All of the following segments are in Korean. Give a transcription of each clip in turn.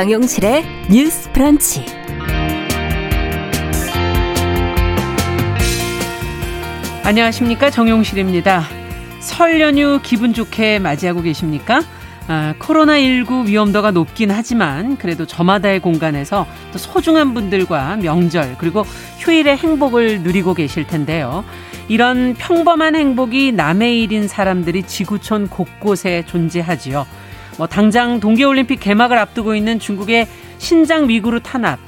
정용실의 뉴스 프런치. 안녕하십니까. 정용실입니다. 설 연휴 기분 좋게 맞이하고 계십니까? 아, 코로나19 위험도가 높긴 하지만 그래도 저마다의 공간에서 또 소중한 분들과 명절 그리고 휴일의 행복을 누리고 계실 텐데요. 이런 평범한 행복이 남의 일인 사람들이 지구촌 곳곳에 존재하지요. 뭐 당장 동계올림픽 개막을 앞두고 있는 중국의 신장 위구르 탄압,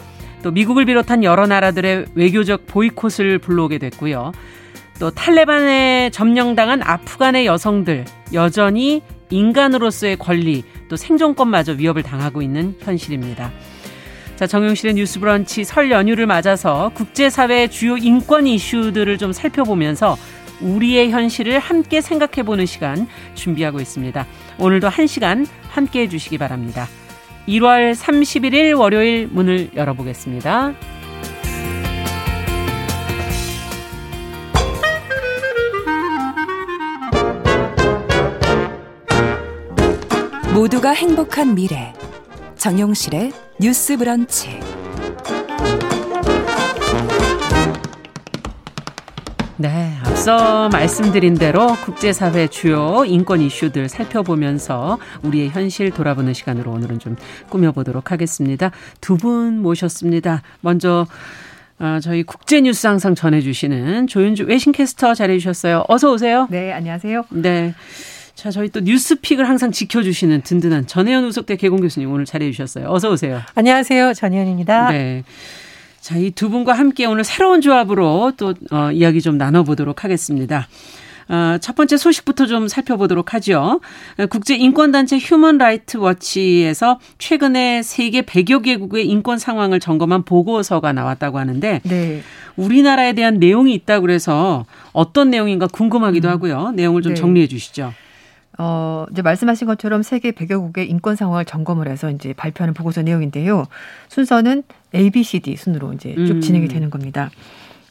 또 미국을 비롯한 여러 나라들의 외교적 보이콧을 불러오게 됐고요. 또 탈레반에 점령당한 아프간의 여성들 여전히 인간으로서의 권리 또 생존권마저 위협을 당하고 있는 현실입니다. 자, 정용실의 뉴스 브런치 설 연휴를 맞아서 국제사회의 주요 인권 이슈들을 좀 살펴보면서 우리의 현실을 함께 생각해 보는 시간 준비하고 있습니다. 오늘도 한 시간 함께 해 주시기 바랍니다. 1월 31일 월요일 문을 열어보겠습니다. 모두가 행복한 미래. 정용실의 뉴스 브런치. 네, 앞서 말씀드린 대로 국제사회 주요 인권 이슈들 살펴보면서 우리의 현실 돌아보는 시간으로 오늘은 좀 꾸며보도록 하겠습니다. 두 분 모셨습니다. 먼저 어, 저희 국제뉴스 항상 전해주시는 조윤주 외신캐스터 자리해주셨어요. 어서 오세요. 네, 안녕하세요. 네. 자, 저희 또 뉴스픽을 항상 지켜주시는 든든한 전혜연 우석대 개공 교수님 오늘 자리해 주셨어요. 어서 오세요. 안녕하세요. 전혜연입니다. 네. 자, 이 두 분과 함께 오늘 새로운 조합으로 또 어, 이야기 좀 나눠보도록 하겠습니다. 어, 첫 번째 소식부터 좀 살펴보도록 하죠. 국제 인권단체 휴먼 라이트 워치에서 최근에 세계 100여 개국의 인권 상황을 점검한 보고서가 나왔다고 하는데 네. 우리나라에 대한 내용이 있다고 그래서 어떤 내용인가 궁금하기도 음. 하고요. 내용을 좀 네. 정리해 주시죠. 어, 이제 말씀하신 것처럼 세계 100여국의 인권 상황을 점검을 해서 이제 발표하는 보고서 내용인데요. 순서는 A, B, C, D 순으로 이제 쭉 음. 진행이 되는 겁니다.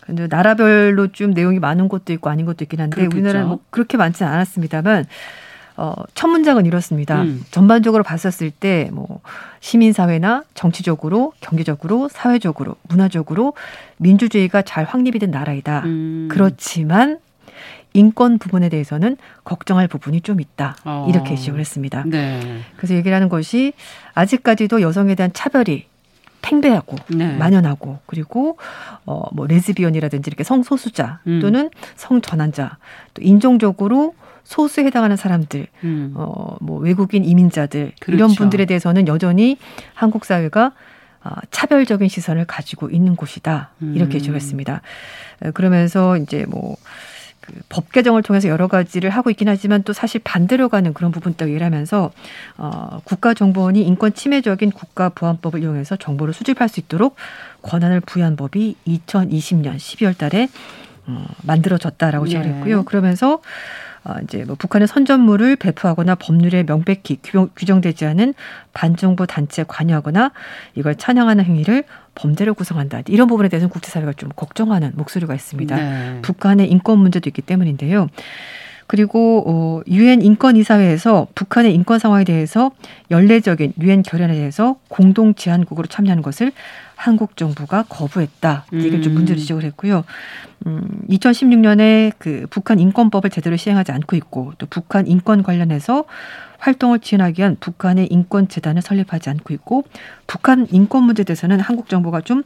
근데 나라별로 좀 내용이 많은 것도 있고 아닌 것도 있긴 한데 그렇겠죠. 우리나라는 뭐 그렇게 많지는 않았습니다만 어, 첫 문장은 이렇습니다. 음. 전반적으로 봤었을 때 뭐 시민사회나 정치적으로, 경제적으로, 사회적으로, 문화적으로 민주주의가 잘 확립이 된 나라이다. 음. 그렇지만 인권 부분에 대해서는 걱정할 부분이 좀 있다. 어. 이렇게 지적을 했습니다. 네. 그래서 얘기를 하는 것이 아직까지도 여성에 대한 차별이 팽배하고 네. 만연하고 그리고 어뭐 레즈비언이라든지 이렇게 성소수자 음. 또는 성전환자 또 인종적으로 소수에 해당하는 사람들, 음. 어 뭐 외국인 이민자들 그렇죠. 이런 분들에 대해서는 여전히 한국 사회가 어, 차별적인 시선을 가지고 있는 곳이다 이렇게 음. 지적했습니다. 그러면서 이제 뭐 법 개정을 통해서 여러 가지를 하고 있긴 하지만 또 사실 반대로 가는 그런 부분도 얘기를 하면서 어, 국가정보원이 인권 침해적인 국가보안법을 이용해서 정보를 수집할 수 있도록 권한을 부여한 법이 2020년 12월 달에 어, 만들어졌다라고 지적을 네. 했고요. 그러면서 어, 이제 뭐 북한의 선전물을 배포하거나 법률에 명백히 규정되지 않은 반정부 단체에 관여하거나 이걸 찬양하는 행위를 범죄를 구성한다. 이런 부분에 대해서는 국제사회가 좀 걱정하는 목소리가 있습니다. 네. 북한의 인권 문제도 있기 때문인데요. 그리고 어 유엔 인권이사회에서 북한의 인권 상황에 대해서 연례적인 유엔 결연에 대해서 공동 제안국으로 참여하는 것을 한국 정부가 거부했다. 이게 좀 음. 문제를 지적을 했고요. 음, 2016년에 그 북한 인권법을 제대로 시행하지 않고 있고 또 북한 인권 관련해서 활동을 지원하기 위한 북한의 인권 재단을 설립하지 않고 있고 북한 인권 문제에 대해서는 한국 정부가 좀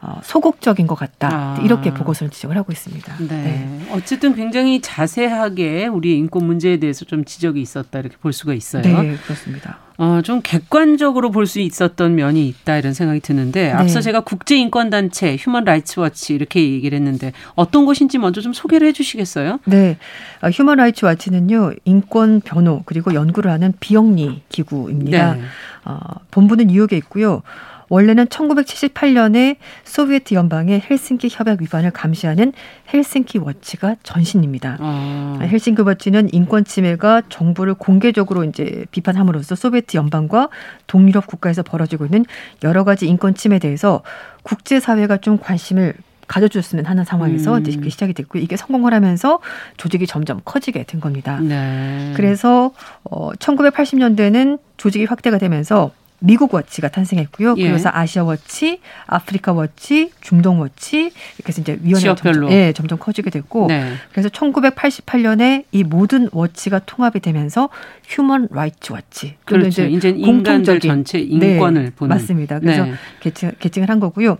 어, 소극적인 것 같다. 아. 이렇게 보고서를 지적을 하고 있습니다. 네. 네. 어쨌든 굉장히 자세하게 우리 인권 문제에 대해서 좀 지적이 있었다 이렇게 볼 수가 있어요. 네, 그렇습니다. 어, 좀 객관적으로 볼 수 있었던 면이 있다 이런 생각이 드는데 앞서 네. 제가 국제인권단체 휴먼 라이츠 워치 이렇게 얘기를 했는데 어떤 곳인지 먼저 좀 소개를 해 주시겠어요? 네. 어, 휴먼 라이츠 워치는요. 인권 변호 그리고 연구를 하는 비영리 기구입니다. 네. 어, 본부는 뉴욕에 있고요. 원래는 1978년에 소비에트 연방의 헬싱키 협약 위반을 감시하는 헬싱키 워치가 전신입니다. 아. 헬싱키 워치는 인권 침해가 정부를 공개적으로 이제 비판함으로써 소비에트 연방과 동유럽 국가에서 벌어지고 있는 여러 가지 인권 침해에 대해서 국제 사회가 좀 관심을 가져줬으면 하는 상황에서 음. 이제 시작이 됐고 이게 성공을 하면서 조직이 점점 커지게 된 겁니다. 네. 그래서 어 1980년대는 조직이 확대가 되면서 미국 워치가 탄생했고요. 예. 그래서 아시아 워치, 아프리카 워치, 중동 워치 이렇게 해서 이제 위원회가 점점, 예, 점점 커지게 됐고 네. 그래서 1988년에 이 모든 워치가 통합이 되면서 휴먼 라이츠 워치. 그렇죠. 이제 인간들 전체 인권을 네, 보는 맞습니다. 그래서 네. 개칭, 개칭을 한 거고요.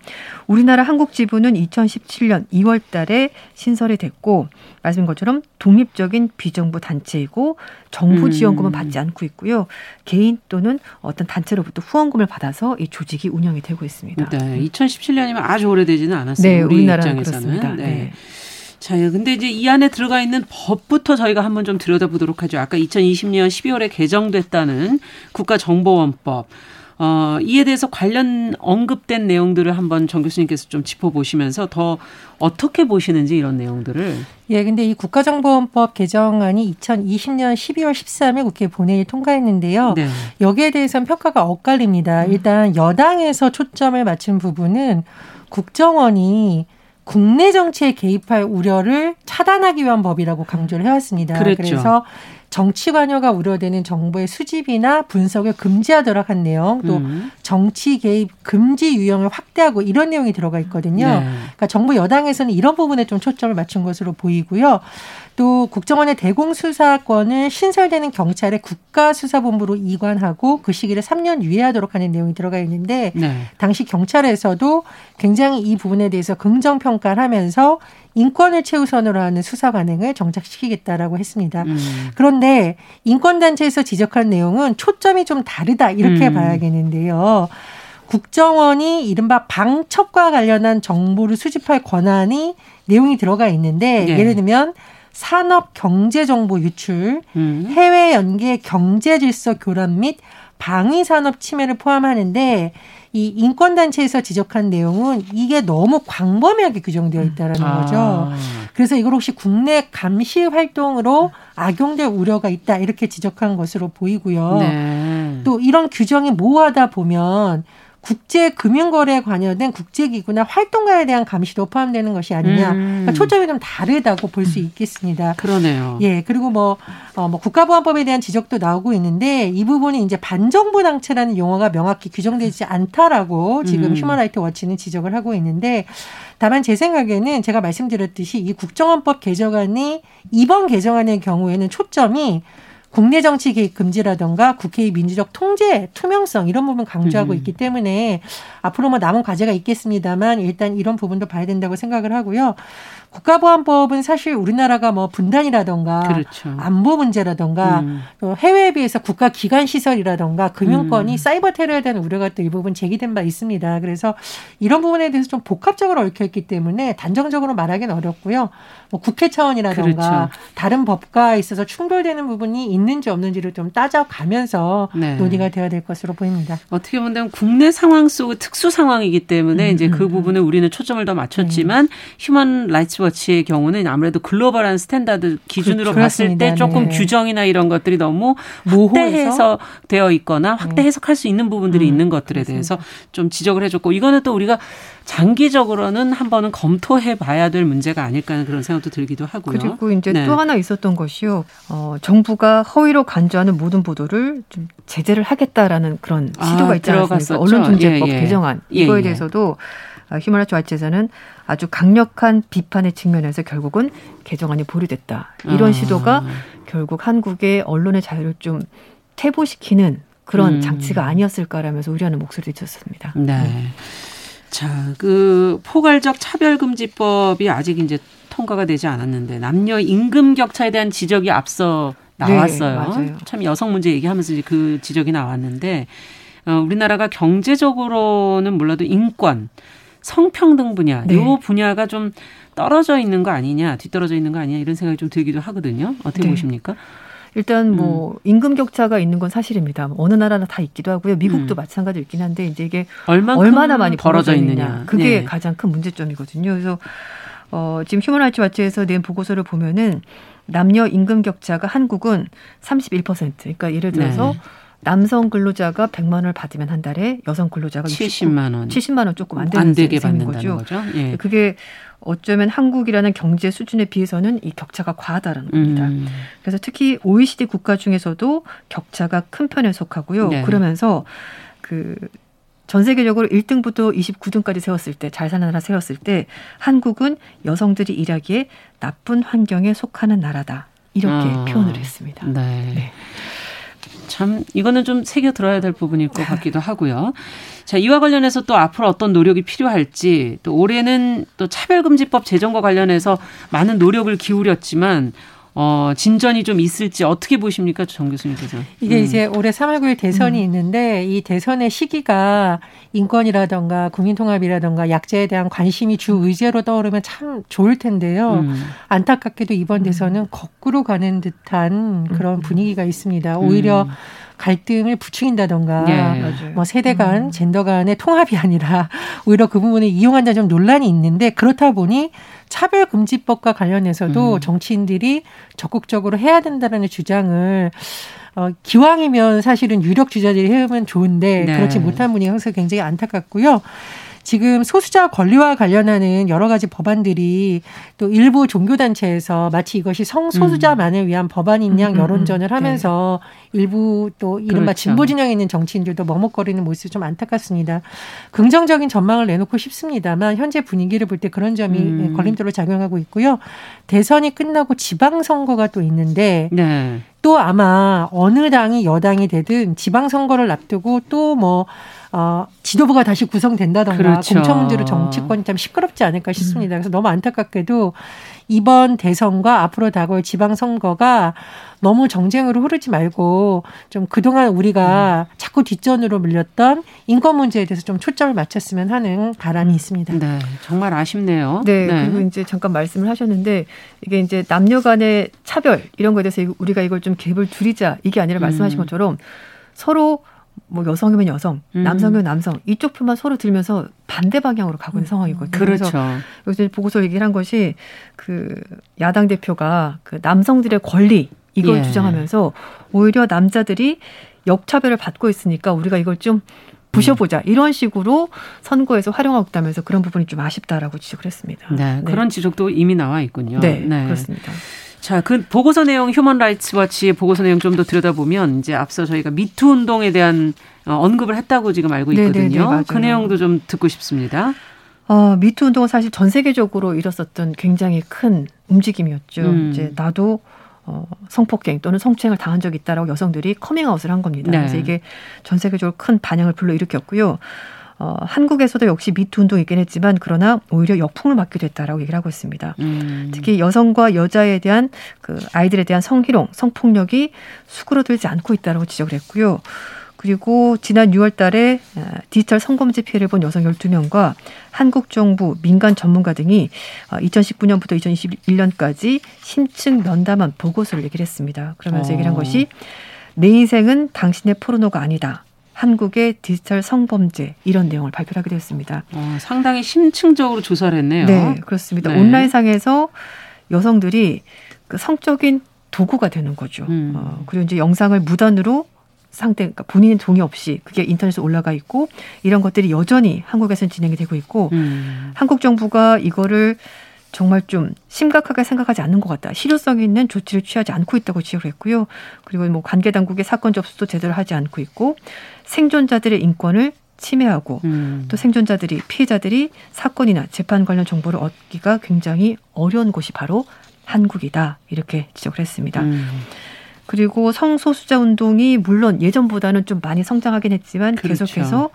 우리나라 한국 지부는 2017년 2월 달에 신설이 됐고 말씀인 것처럼 독립적인 비정부 단체이고 정부 음. 지원금은 받지 않고 있고요. 개인 또는 어떤 단체로부터 후원금을 받아서 이 조직이 운영이 되고 있습니다. 네, 2017년이면 아주 오래되지는 않았어요. 네, 우리 입장에서는. 네. 네. 자, 근데 이제 이 안에 들어가 있는 법부터 저희가 한번 좀 들여다보도록 하죠. 아까 2020년 12월에 개정됐다는 국가정보원법. 어, 이에 대해서 관련 언급된 내용들을 한번 정 교수님께서 좀 짚어보시면서 더 어떻게 보시는지 이런 내용들을. 예, 근데 이 국가정보원법 개정안이 2020년 12월 13일 국회 본회의 통과했는데요. 네. 여기에 대해서는 평가가 엇갈립니다. 음. 일단 여당에서 초점을 맞춘 부분은 국정원이 국내 정치에 개입할 우려를 차단하기 위한 법이라고 강조를 해왔습니다. 그랬죠. 그래서 정치 관여가 우려되는 정보의 수집이나 분석을 금지하도록 한 내용, 또 음. 정치 개입 금지 유형을 확대하고 이런 내용이 들어가 있거든요. 네. 그러니까 정부 여당에서는 이런 부분에 좀 초점을 맞춘 것으로 보이고요. 또 국정원의 대공수사권을 신설되는 경찰의 국가수사본부로 이관하고 그 시기를 3년 유예하도록 하는 내용이 들어가 있는데 네. 당시 경찰에서도 굉장히 이 부분에 대해서 긍정 평가를 하면서 인권을 최우선으로 하는 수사 관행을 정착시키겠다라고 했습니다. 음. 그런데 인권단체에서 지적한 내용은 초점이 좀 다르다 이렇게 음. 봐야겠는데요. 국정원이 이른바 방첩과 관련한 정보를 수집할 권한이 내용이 들어가 있는데 네. 예를 들면 산업 경제 정보 유출, 음. 해외 연계 경제 질서 교란 및 방위 산업 침해를 포함하는데 이 인권 단체에서 지적한 내용은 이게 너무 광범위하게 규정되어 있다라는 아. 거죠. 그래서 이걸 혹시 국내 감시 활동으로 악용될 우려가 있다 이렇게 지적한 것으로 보이고요. 네. 또 이런 규정이 모호하다 보면 국제 금융거래에 관여된 국제기구나 활동가에 대한 감시도 포함되는 것이 아니냐. 음. 그러니까 초점이 좀 다르다고 볼 수 있겠습니다. 그러네요. 예. 그리고 뭐, 어, 뭐 국가보안법에 대한 지적도 나오고 있는데 이 부분이 이제 반정부 당체라는 용어가 명확히 규정되지 않다라고 지금 음. 휴먼라이트 워치는 지적을 하고 있는데 다만 제 생각에는 제가 말씀드렸듯이 이 국정원법 개정안이 이번 개정안의 경우에는 초점이 국내 정치 개입 금지라던가 국회의 민주적 통제, 투명성 이런 부분 강조하고 음. 있기 때문에 앞으로 뭐 남은 과제가 있겠습니다만 일단 이런 부분도 봐야 된다고 생각을 하고요. 국가보안법은 사실 우리나라가 뭐 분단이라던가 그렇죠. 안보 문제라던가 음. 또 해외에 비해서 국가 기관 시설이라던가 금융권이 음. 사이버 테러에 대한 우려가 또 일부분 제기된 바 있습니다. 그래서 이런 부분에 대해서 좀 복합적으로 얽혀 있기 때문에 단정적으로 말하기는 어렵고요. 뭐 국회 차원이라던가 그렇죠. 다른 법과 있어서 충돌되는 부분이 있는지 없는지를 좀 따져가면서 네. 논의가 되어야 될 것으로 보입니다. 어떻게 보면 국내 상황 속의 특수 상황이기 때문에 음, 이제 그 음, 음. 부분에 우리는 초점을 더 맞췄지만 음. 휴먼 라이츠 워치의 경우는 아무래도 글로벌한 스탠다드 기준으로 그, 봤을 때 조금 네. 규정이나 이런 것들이 너무 확대해서 되어 있거나 확대 네. 해석할 수 있는 부분들이 음, 있는 것들에. 대해서 좀 지적을 해줬고 이거는 또 우리가 장기적으로는 한 번은 검토해 봐야 될 문제가 아닐까 하는 그런 생각도 들기도 하고요. 그리고 이제 네. 또 하나 있었던 것이요. 어, 정부가 허위로 간주하는 모든 보도를 좀 제재를 하겠다라는 그런 아, 시도가 아, 있지 않습니까? 언론중재법 예, 예. 개정안 예, 이거에 예. 대해서도 휴먼라이츠 와치에서는 아주 강력한 비판의 측면에서 결국은 개정안이 보류됐다. 이런 아. 시도가 결국 한국의 언론의 자유를 좀 퇴보시키는 그런 음. 장치가 아니었을까라면서 우려하는 목소리도 있었습니다. 네. 네. 자, 그 포괄적 차별금지법이 아직 이제 통과가 되지 않았는데 남녀 임금 격차에 대한 지적이 앞서 나왔어요. 네, 참 여성 문제 얘기하면서 이제 그 지적이 나왔는데 어, 우리나라가 경제적으로는 몰라도 인권, 성평등 분야, 네. 요 분야가 좀 떨어져 있는 거 아니냐, 뒤떨어져 있는 거 아니냐 이런 생각이 좀 들기도 하거든요. 어떻게 네. 보십니까? 일단 뭐 음. 임금 격차가 있는 건 사실입니다. 어느 나라나 다 있기도 하고요. 미국도 음. 마찬가지로 있긴 한데 이제 이게 얼마나 많이 벌어져 있느냐. 그게 네. 가장 큰 문제점이거든요. 그래서 어 지금 휴먼 라이츠 워치에서 낸 보고서를 보면은 남녀 임금 격차가 한국은 31%. 그러니까 예를 들어서 네. 남성 근로자가 100만 원을 받으면 한 달에 여성 근로자가 70만 원. 70만 원 조금 안 되는 안 되게 받는다는 거죠. 거죠? 예. 그게 어쩌면 한국이라는 경제 수준에 비해서는 이 격차가 과하다는 겁니다. 음. 그래서 특히 OECD 국가 중에서도 격차가 큰 편에 속하고요. 네. 그러면서 그 전 세계적으로 1등부터 29등까지 세웠을 때, 잘 사는 나라 세웠을 때, 한국은 여성들이 일하기에 나쁜 환경에 속하는 나라다. 이렇게 아, 표현을 했습니다. 네. 네. 참 이거는 좀 새겨 들어야 될 부분일 것 같기도 하고요. 자, 이와 관련해서 또 앞으로 어떤 노력이 필요할지 또 올해는 또 차별금지법 제정과 관련해서 많은 노력을 기울였지만 어, 진전이 좀 있을지 어떻게 보십니까, 정 교수님께서? 이게 음. 이제 올해 3월 9일 대선이 음. 있는데 이 대선의 시기가 인권이라던가 국민통합이라던가 약자에 대한 관심이 주 의제로 떠오르면 참 좋을 텐데요. 음. 안타깝게도 이번 대선은 음. 거꾸로 가는 듯한 그런 음. 분위기가 있습니다. 오히려 음. 갈등을 부추긴다던가 예. 뭐 세대 간 음. 젠더 간의 통합이 아니라 오히려 그 부분을 이용한다 좀 논란이 있는데 그렇다 보니 차별금지법과 관련해서도 음. 정치인들이 적극적으로 해야 된다라는 주장을 어, 기왕이면 사실은 유력 주자들이 해오면 좋은데 네. 그렇지 못한 분이 항상 굉장히 안타깝고요. 지금 소수자 권리와 관련하는 여러 가지 법안들이 또 일부 종교단체에서 마치 이것이 성소수자만을 위한 법안인 양 음, 음, 음, 여론전을 하면서 네. 일부 또 이른바 그렇죠. 진보 진영에 있는 정치인들도 머뭇거리는 모습이 좀 안타깝습니다. 긍정적인 전망을 내놓고 싶습니다만 현재 분위기를 볼 때 그런 점이 음. 걸림돌로 작용하고 있고요. 대선이 끝나고 지방선거가 또 있는데 네. 또 아마 어느 당이 여당이 되든 지방선거를 앞두고 또뭐 어, 지도부가 다시 구성된다던가 그렇죠. 공천 문제로 정치권이 참 시끄럽지 않을까 싶습니다. 그래서 너무 안타깝게도 이번 대선과 앞으로 다가올 지방선거가 너무 정쟁으로 흐르지 말고 좀 그동안 우리가 음. 자꾸 뒷전으로 밀렸던 인권 문제에 대해서 좀 초점을 맞췄으면 하는 바람이 있습니다. 네, 정말 아쉽네요. 네, 네. 그리고 이제 잠깐 말씀을 하셨는데 이게 이제 남녀 간의 차별 이런 거에 대해서 우리가 이걸 좀 갭을 줄이자 이게 아니라 말씀하신 음. 것처럼 서로 뭐 여성이면 여성, 음. 남성이면 남성 이쪽 표만 서로 들면서 반대 방향으로 가고 있는 음. 상황이거든요. 그렇죠. 그래서 요새 보고서 얘기를 한 것이 그 야당 대표가 그 남성들의 권리 이걸 예. 주장하면서 오히려 남자들이 역차별을 받고 있으니까 우리가 이걸 좀 부셔보자 이런 식으로 선거에서 활용하고 있다면서 그런 부분이 좀 아쉽다라고 지적을 했습니다. 네, 네. 그런 지적도 이미 나와 있군요. 네, 네. 그렇습니다. 자, 그 보고서 내용 휴먼 라이츠 워치의 보고서 내용 좀 더 들여다보면 이제 앞서 저희가 미투 운동에 대한 어, 언급을 했다고 지금 알고 네, 네, 네, 있거든요. 네네네, 그 내용도 좀 듣고 싶습니다. 어, 미투 운동은 사실 전 세계적으로 일었었던 굉장히 큰 움직임이었죠. 음. 이제 나도 어, 성폭행 또는 성추행을 당한 적이 있다라고 여성들이 커밍아웃을 한 겁니다. 네. 그래서 이게 전 세계적으로 큰 반향을 불러일으켰고요. 어, 한국에서도 역시 미투 운동이 있긴 했지만 그러나 오히려 역풍을 맞게 됐다라고 얘기를 하고 있습니다. 음. 특히 여성과 여자에 대한 그 아이들에 대한 성희롱, 성폭력이 수그러들지 않고 있다라고 지적을 했고요. 그리고 지난 6월 달에 어, 디지털 성범죄 피해를 본 여성 12명과 한국 정부, 민간 전문가 등이 2019년부터 어, 2021년까지 심층 면담한 보고서를 얘기를 했습니다. 그러면서 어. 얘기를 한 것이 내 인생은 당신의 포르노가 아니다. 한국의 디지털 성범죄 이런 내용을 발표하게 되었습니다. 어, 상당히 심층적으로 조사를 했네요. 네, 그렇습니다. 네. 온라인상에서 여성들이 그 성적인 도구가 되는 거죠. 음. 어, 그리고 이제 영상을 무단으로 상대, 그러니까 본인의 동의 없이 그게 인터넷에 올라가 있고 이런 것들이 여전히 한국에서는 진행이 되고 있고 음. 한국 정부가 이거를 정말 좀 심각하게 생각하지 않는 것 같다. 실효성 있는 조치를 취하지 않고 있다고 지적을 했고요. 그리고 뭐 관계 당국의 사건 접수도 제대로 하지 않고 있고 생존자들의 인권을 침해하고 음. 또 생존자들이 피해자들이 사건이나 재판 관련 정보를 얻기가 굉장히 어려운 곳이 바로 한국이다 이렇게 지적을 했습니다. 음. 그리고 성소수자 운동이 물론 예전보다는 좀 많이 성장하긴 했지만 그렇죠. 계속해서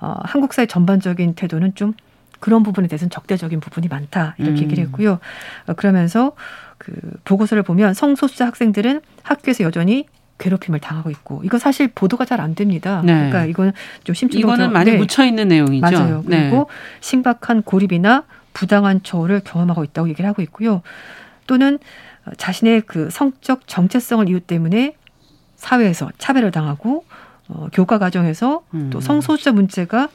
어, 한국 사회 전반적인 태도는 좀 그런 부분에 대해서는 적대적인 부분이 많다 이렇게 음. 얘기를 했고요. 어, 그러면서 그 보고서를 보면 성소수자 학생들은 학교에서 여전히 괴롭힘을 당하고 있고 이거 사실 보도가 잘 안 됩니다. 네. 그러니까 이건 좀 심층적으로 이거는 많이 묻혀 있는 내용이죠. 맞아요. 네. 그리고 네. 심각한 고립이나 부당한 처우를 경험하고 있다고 얘기를 하고 있고요. 또는 자신의 그 성적 정체성을 이유 때문에 사회에서 차별을 당하고 어, 교과 과정에서 음. 또 성소수자 문제가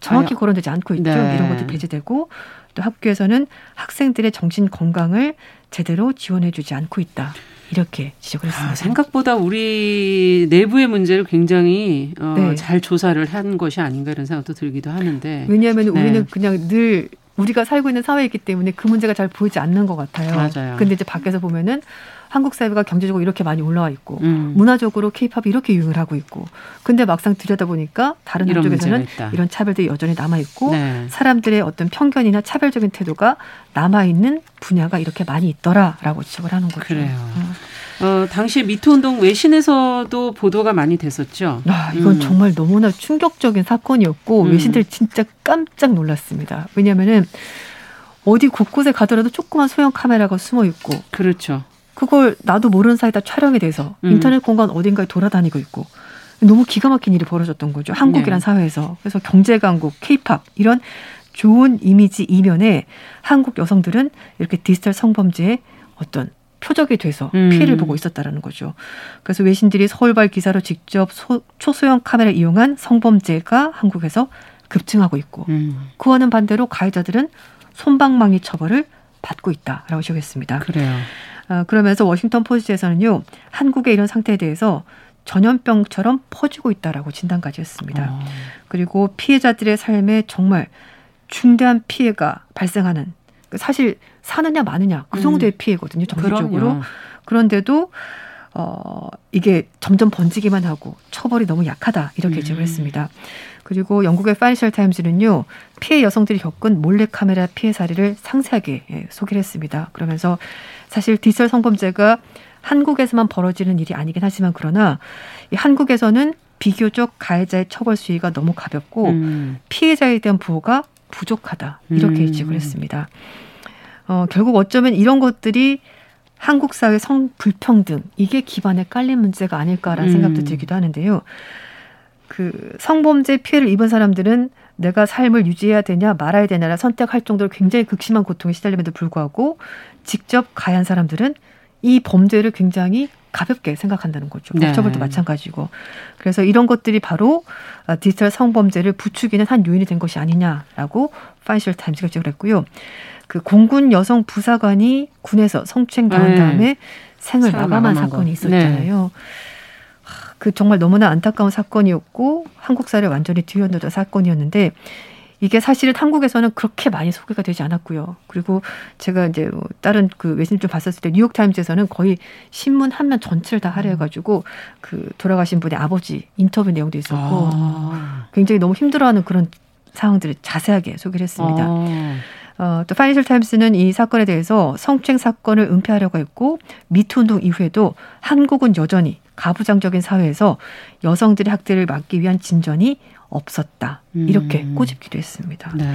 정확히 거론되지 않고 있죠. 네. 이런 것도 배제되고 또 학교에서는 학생들의 정신 건강을 제대로 지원해주지 않고 있다. 이렇게 지적을 했습니다. 아, 생각보다 우리 내부의 문제를 굉장히 어, 네. 잘 조사를 한 것이 아닌가 이런 생각도 들기도 하는데. 왜냐하면 네. 우리는 그냥 늘 우리가 살고 있는 사회이기 때문에 그 문제가 잘 보이지 않는 것 같아요. 맞아요. 근데 이제 밖에서 보면은 한국 사회가 경제적으로 이렇게 많이 올라와 있고 음. 문화적으로 케이팝이 이렇게 유행을 하고 있고 근데 막상 들여다보니까 다른 이런 한쪽에서는. 이런 차별들이 여전히 남아 있고 네. 사람들의 어떤 편견이나 차별적인 태도가 남아 있는 분야가 이렇게 많이 있더라라고 지적을 하는 거죠. 그래요. 어. 어, 당시 미투 운동 외신에서도 보도가 많이 됐었죠. 아, 이건 음. 정말 너무나 충격적인 사건이었고 음. 외신들 진짜 깜짝 놀랐습니다. 왜냐하면은 어디 곳곳에 가더라도 조그만 소형 카메라가 숨어 있고 그렇죠. 그걸 나도 모르는 사이다 촬영이 돼서 음. 인터넷 공간 어딘가에 돌아다니고 있고 너무 기가 막힌 일이 벌어졌던 거죠. 한국이란 네. 사회에서. 그래서 경제 강국, 케이팝 이런 좋은 이미지 이면에 한국 여성들은 이렇게 디지털 성범죄의 어떤 표적이 돼서 음. 피해를 보고 있었다라는 거죠. 그래서 외신들이 서울발 기사로 직접 소, 초소형 카메라를 이용한 성범죄가 한국에서 급증하고 있고 음. 그와는 반대로 가해자들은 손방망이 처벌을 받고 있다라고 지적했습니다. 그래요. 어, 그러면서 워싱턴 포스트에서는요 한국의 이런 상태에 대해서 전염병처럼 퍼지고 있다라고 진단까지 했습니다. 어. 그리고 피해자들의 삶에 정말 중대한 피해가 발생하는 그 사실 사느냐 마느냐 그 정도의 피해거든요 정신적으로 음. 그럼요. 그런데도 어 이게 점점 번지기만 하고 처벌이 너무 약하다 이렇게 음. 지적을 했습니다. 그리고 영국의 Financial Times는요 피해 여성들이 겪은 몰래 카메라 피해 사례를 상세하게 예, 소개를 했습니다. 그러면서 사실 디지털 성범죄가 한국에서만 벌어지는 일이 아니긴 하지만 그러나 이 한국에서는 비교적 가해자의 처벌 수위가 너무 가볍고 음. 피해자에 대한 보호가 부족하다 이렇게 음. 지적을 했습니다. 어, 결국 어쩌면 이런 것들이 한국 사회 성 불평등 이게 기반에 깔린 문제가 아닐까라는 음. 생각도 들기도 하는데요. 그 성범죄 피해를 입은 사람들은 내가 삶을 유지해야 되냐 말아야 되냐를 선택할 정도로 굉장히 극심한 고통에 시달림에도 불구하고 직접 가해한 사람들은 이 범죄를 굉장히 가볍게 생각한다는 거죠. 네. 법처벌도 마찬가지고. 그래서 이런 것들이 바로 아, 디지털 성범죄를 부추기는 한 요인이 된 것이 아니냐라고 Financial Times가 지적을 했고요. 그 공군 여성 부사관이 군에서 성추행 당한 네. 다음에 생을 마감한 사건이 거. 있었잖아요. 하, 그 정말 너무나 안타까운 사건이었고 한국 사회를 완전히 뒤흔들던 사건이었는데 이게 사실은 한국에서는 그렇게 많이 소개가 되지 않았고요. 그리고 제가 이제 뭐 다른 그 외신 좀 봤었을 때 New York Times에서는 거의 신문 한 면 전체를 다 할애해가지고 그 돌아가신 분의 아버지 인터뷰 내용도 있었고 아. 굉장히 너무 힘들어하는 그런 상황들을 자세하게 소개를 했습니다. 어. 어, 또 파이낸셜 타임스는 이 사건에 대해서 성추행 사건을 은폐하려고 했고 미투 운동 이후에도 한국은 여전히 가부장적인 사회에서 여성들의 학대를 막기 위한 진전이 없었다. 이렇게 음. 꼬집기도 했습니다. 네.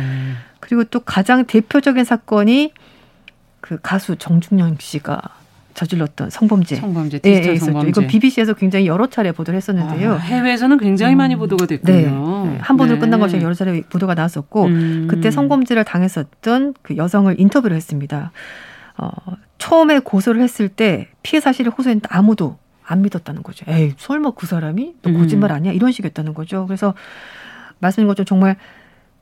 그리고 또 가장 대표적인 사건이 그 가수 정중영 씨가 저질렀던 성범죄. 성범죄, 예, 디지털 예, 있었죠. 성범죄. 이건 BBC에서 굉장히 여러 차례 보도를 했었는데요. 아, 해외에서는 굉장히 많이 보도가 네. 됐군요. 네. 한 번으로 네. 끝난 것이 여러 차례 보도가 나왔었고 음. 그때 성범죄를 당했었던 그 여성을 인터뷰를 했습니다. 어, 처음에 고소를 했을 때 피해 사실을 호소했는데 아무도 안 믿었다는 거죠. 에이, 설마 그 사람이 너 음. 거짓말 아니야? 이런 식이었다는 거죠. 그래서 말씀드린 것처럼 정말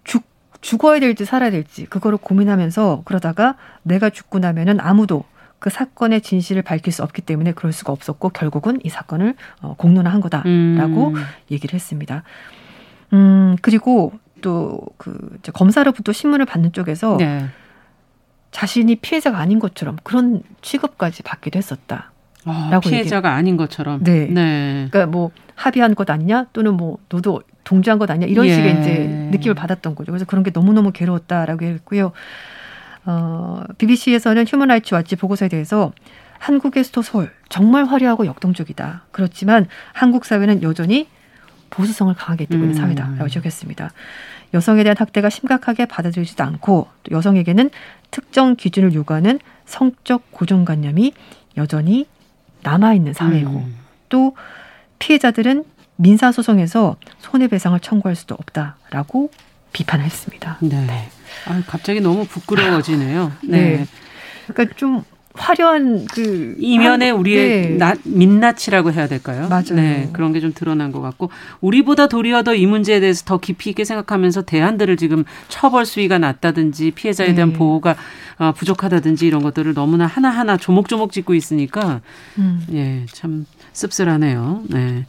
죽, 죽어야 될지 살아야 될지 그거를 고민하면서 그러다가 내가 죽고 나면은 아무도 그 사건의 진실을 밝힐 수 없기 때문에 그럴 수가 없었고 결국은 이 사건을 어, 공론화한 거다라고 음. 얘기를 했습니다. 음, 그리고 또 그 검사로부터 신문을 받는 쪽에서 네. 자신이 피해자가 아닌 것처럼 그런 취급까지 받기도 했었다. 아, 피해자가 아닌 것처럼. 네. 네. 그러니까 뭐 합의한 것 아니냐 또는 뭐 너도 동조한 것 아니냐 이런 예. 식의 이제 느낌을 받았던 거죠. 그래서 그런 게 너무너무 괴로웠다라고 했고요. 어, BBC에서는 휴먼 라이츠 왓치 보고서에 대해서 한국의 수도 서울 정말 화려하고 역동적이다. 그렇지만 한국 사회는 여전히 보수성을 강하게 띠고 있는 음. 사회다라고 지적했습니다. 여성에 대한 학대가 심각하게 받아들이지도 않고 또 여성에게는 특정 기준을 요구하는 성적 고정관념이 여전히 남아있는 사회고 음. 또 피해자들은 민사소송에서 손해배상을 청구할 수도 없다라고 비판했습니다. 네. 아, 갑자기 너무 부끄러워지네요. 네. 네. 그러니까 좀 화려한 그 이면에 한- 우리의 네. 나, 민낯이라고 해야 될까요? 맞아요. 네, 그런 게 좀 드러난 것 같고 우리보다 도리어 더 이 문제에 대해서 더 깊이 있게 생각하면서 대안들을 지금 처벌 수위가 낮다든지 피해자에 대한 네. 보호가 어, 부족하다든지 이런 것들을 너무나 하나하나 조목조목 짚고 있으니까 음. 예, 참 씁쓸하네요. 네.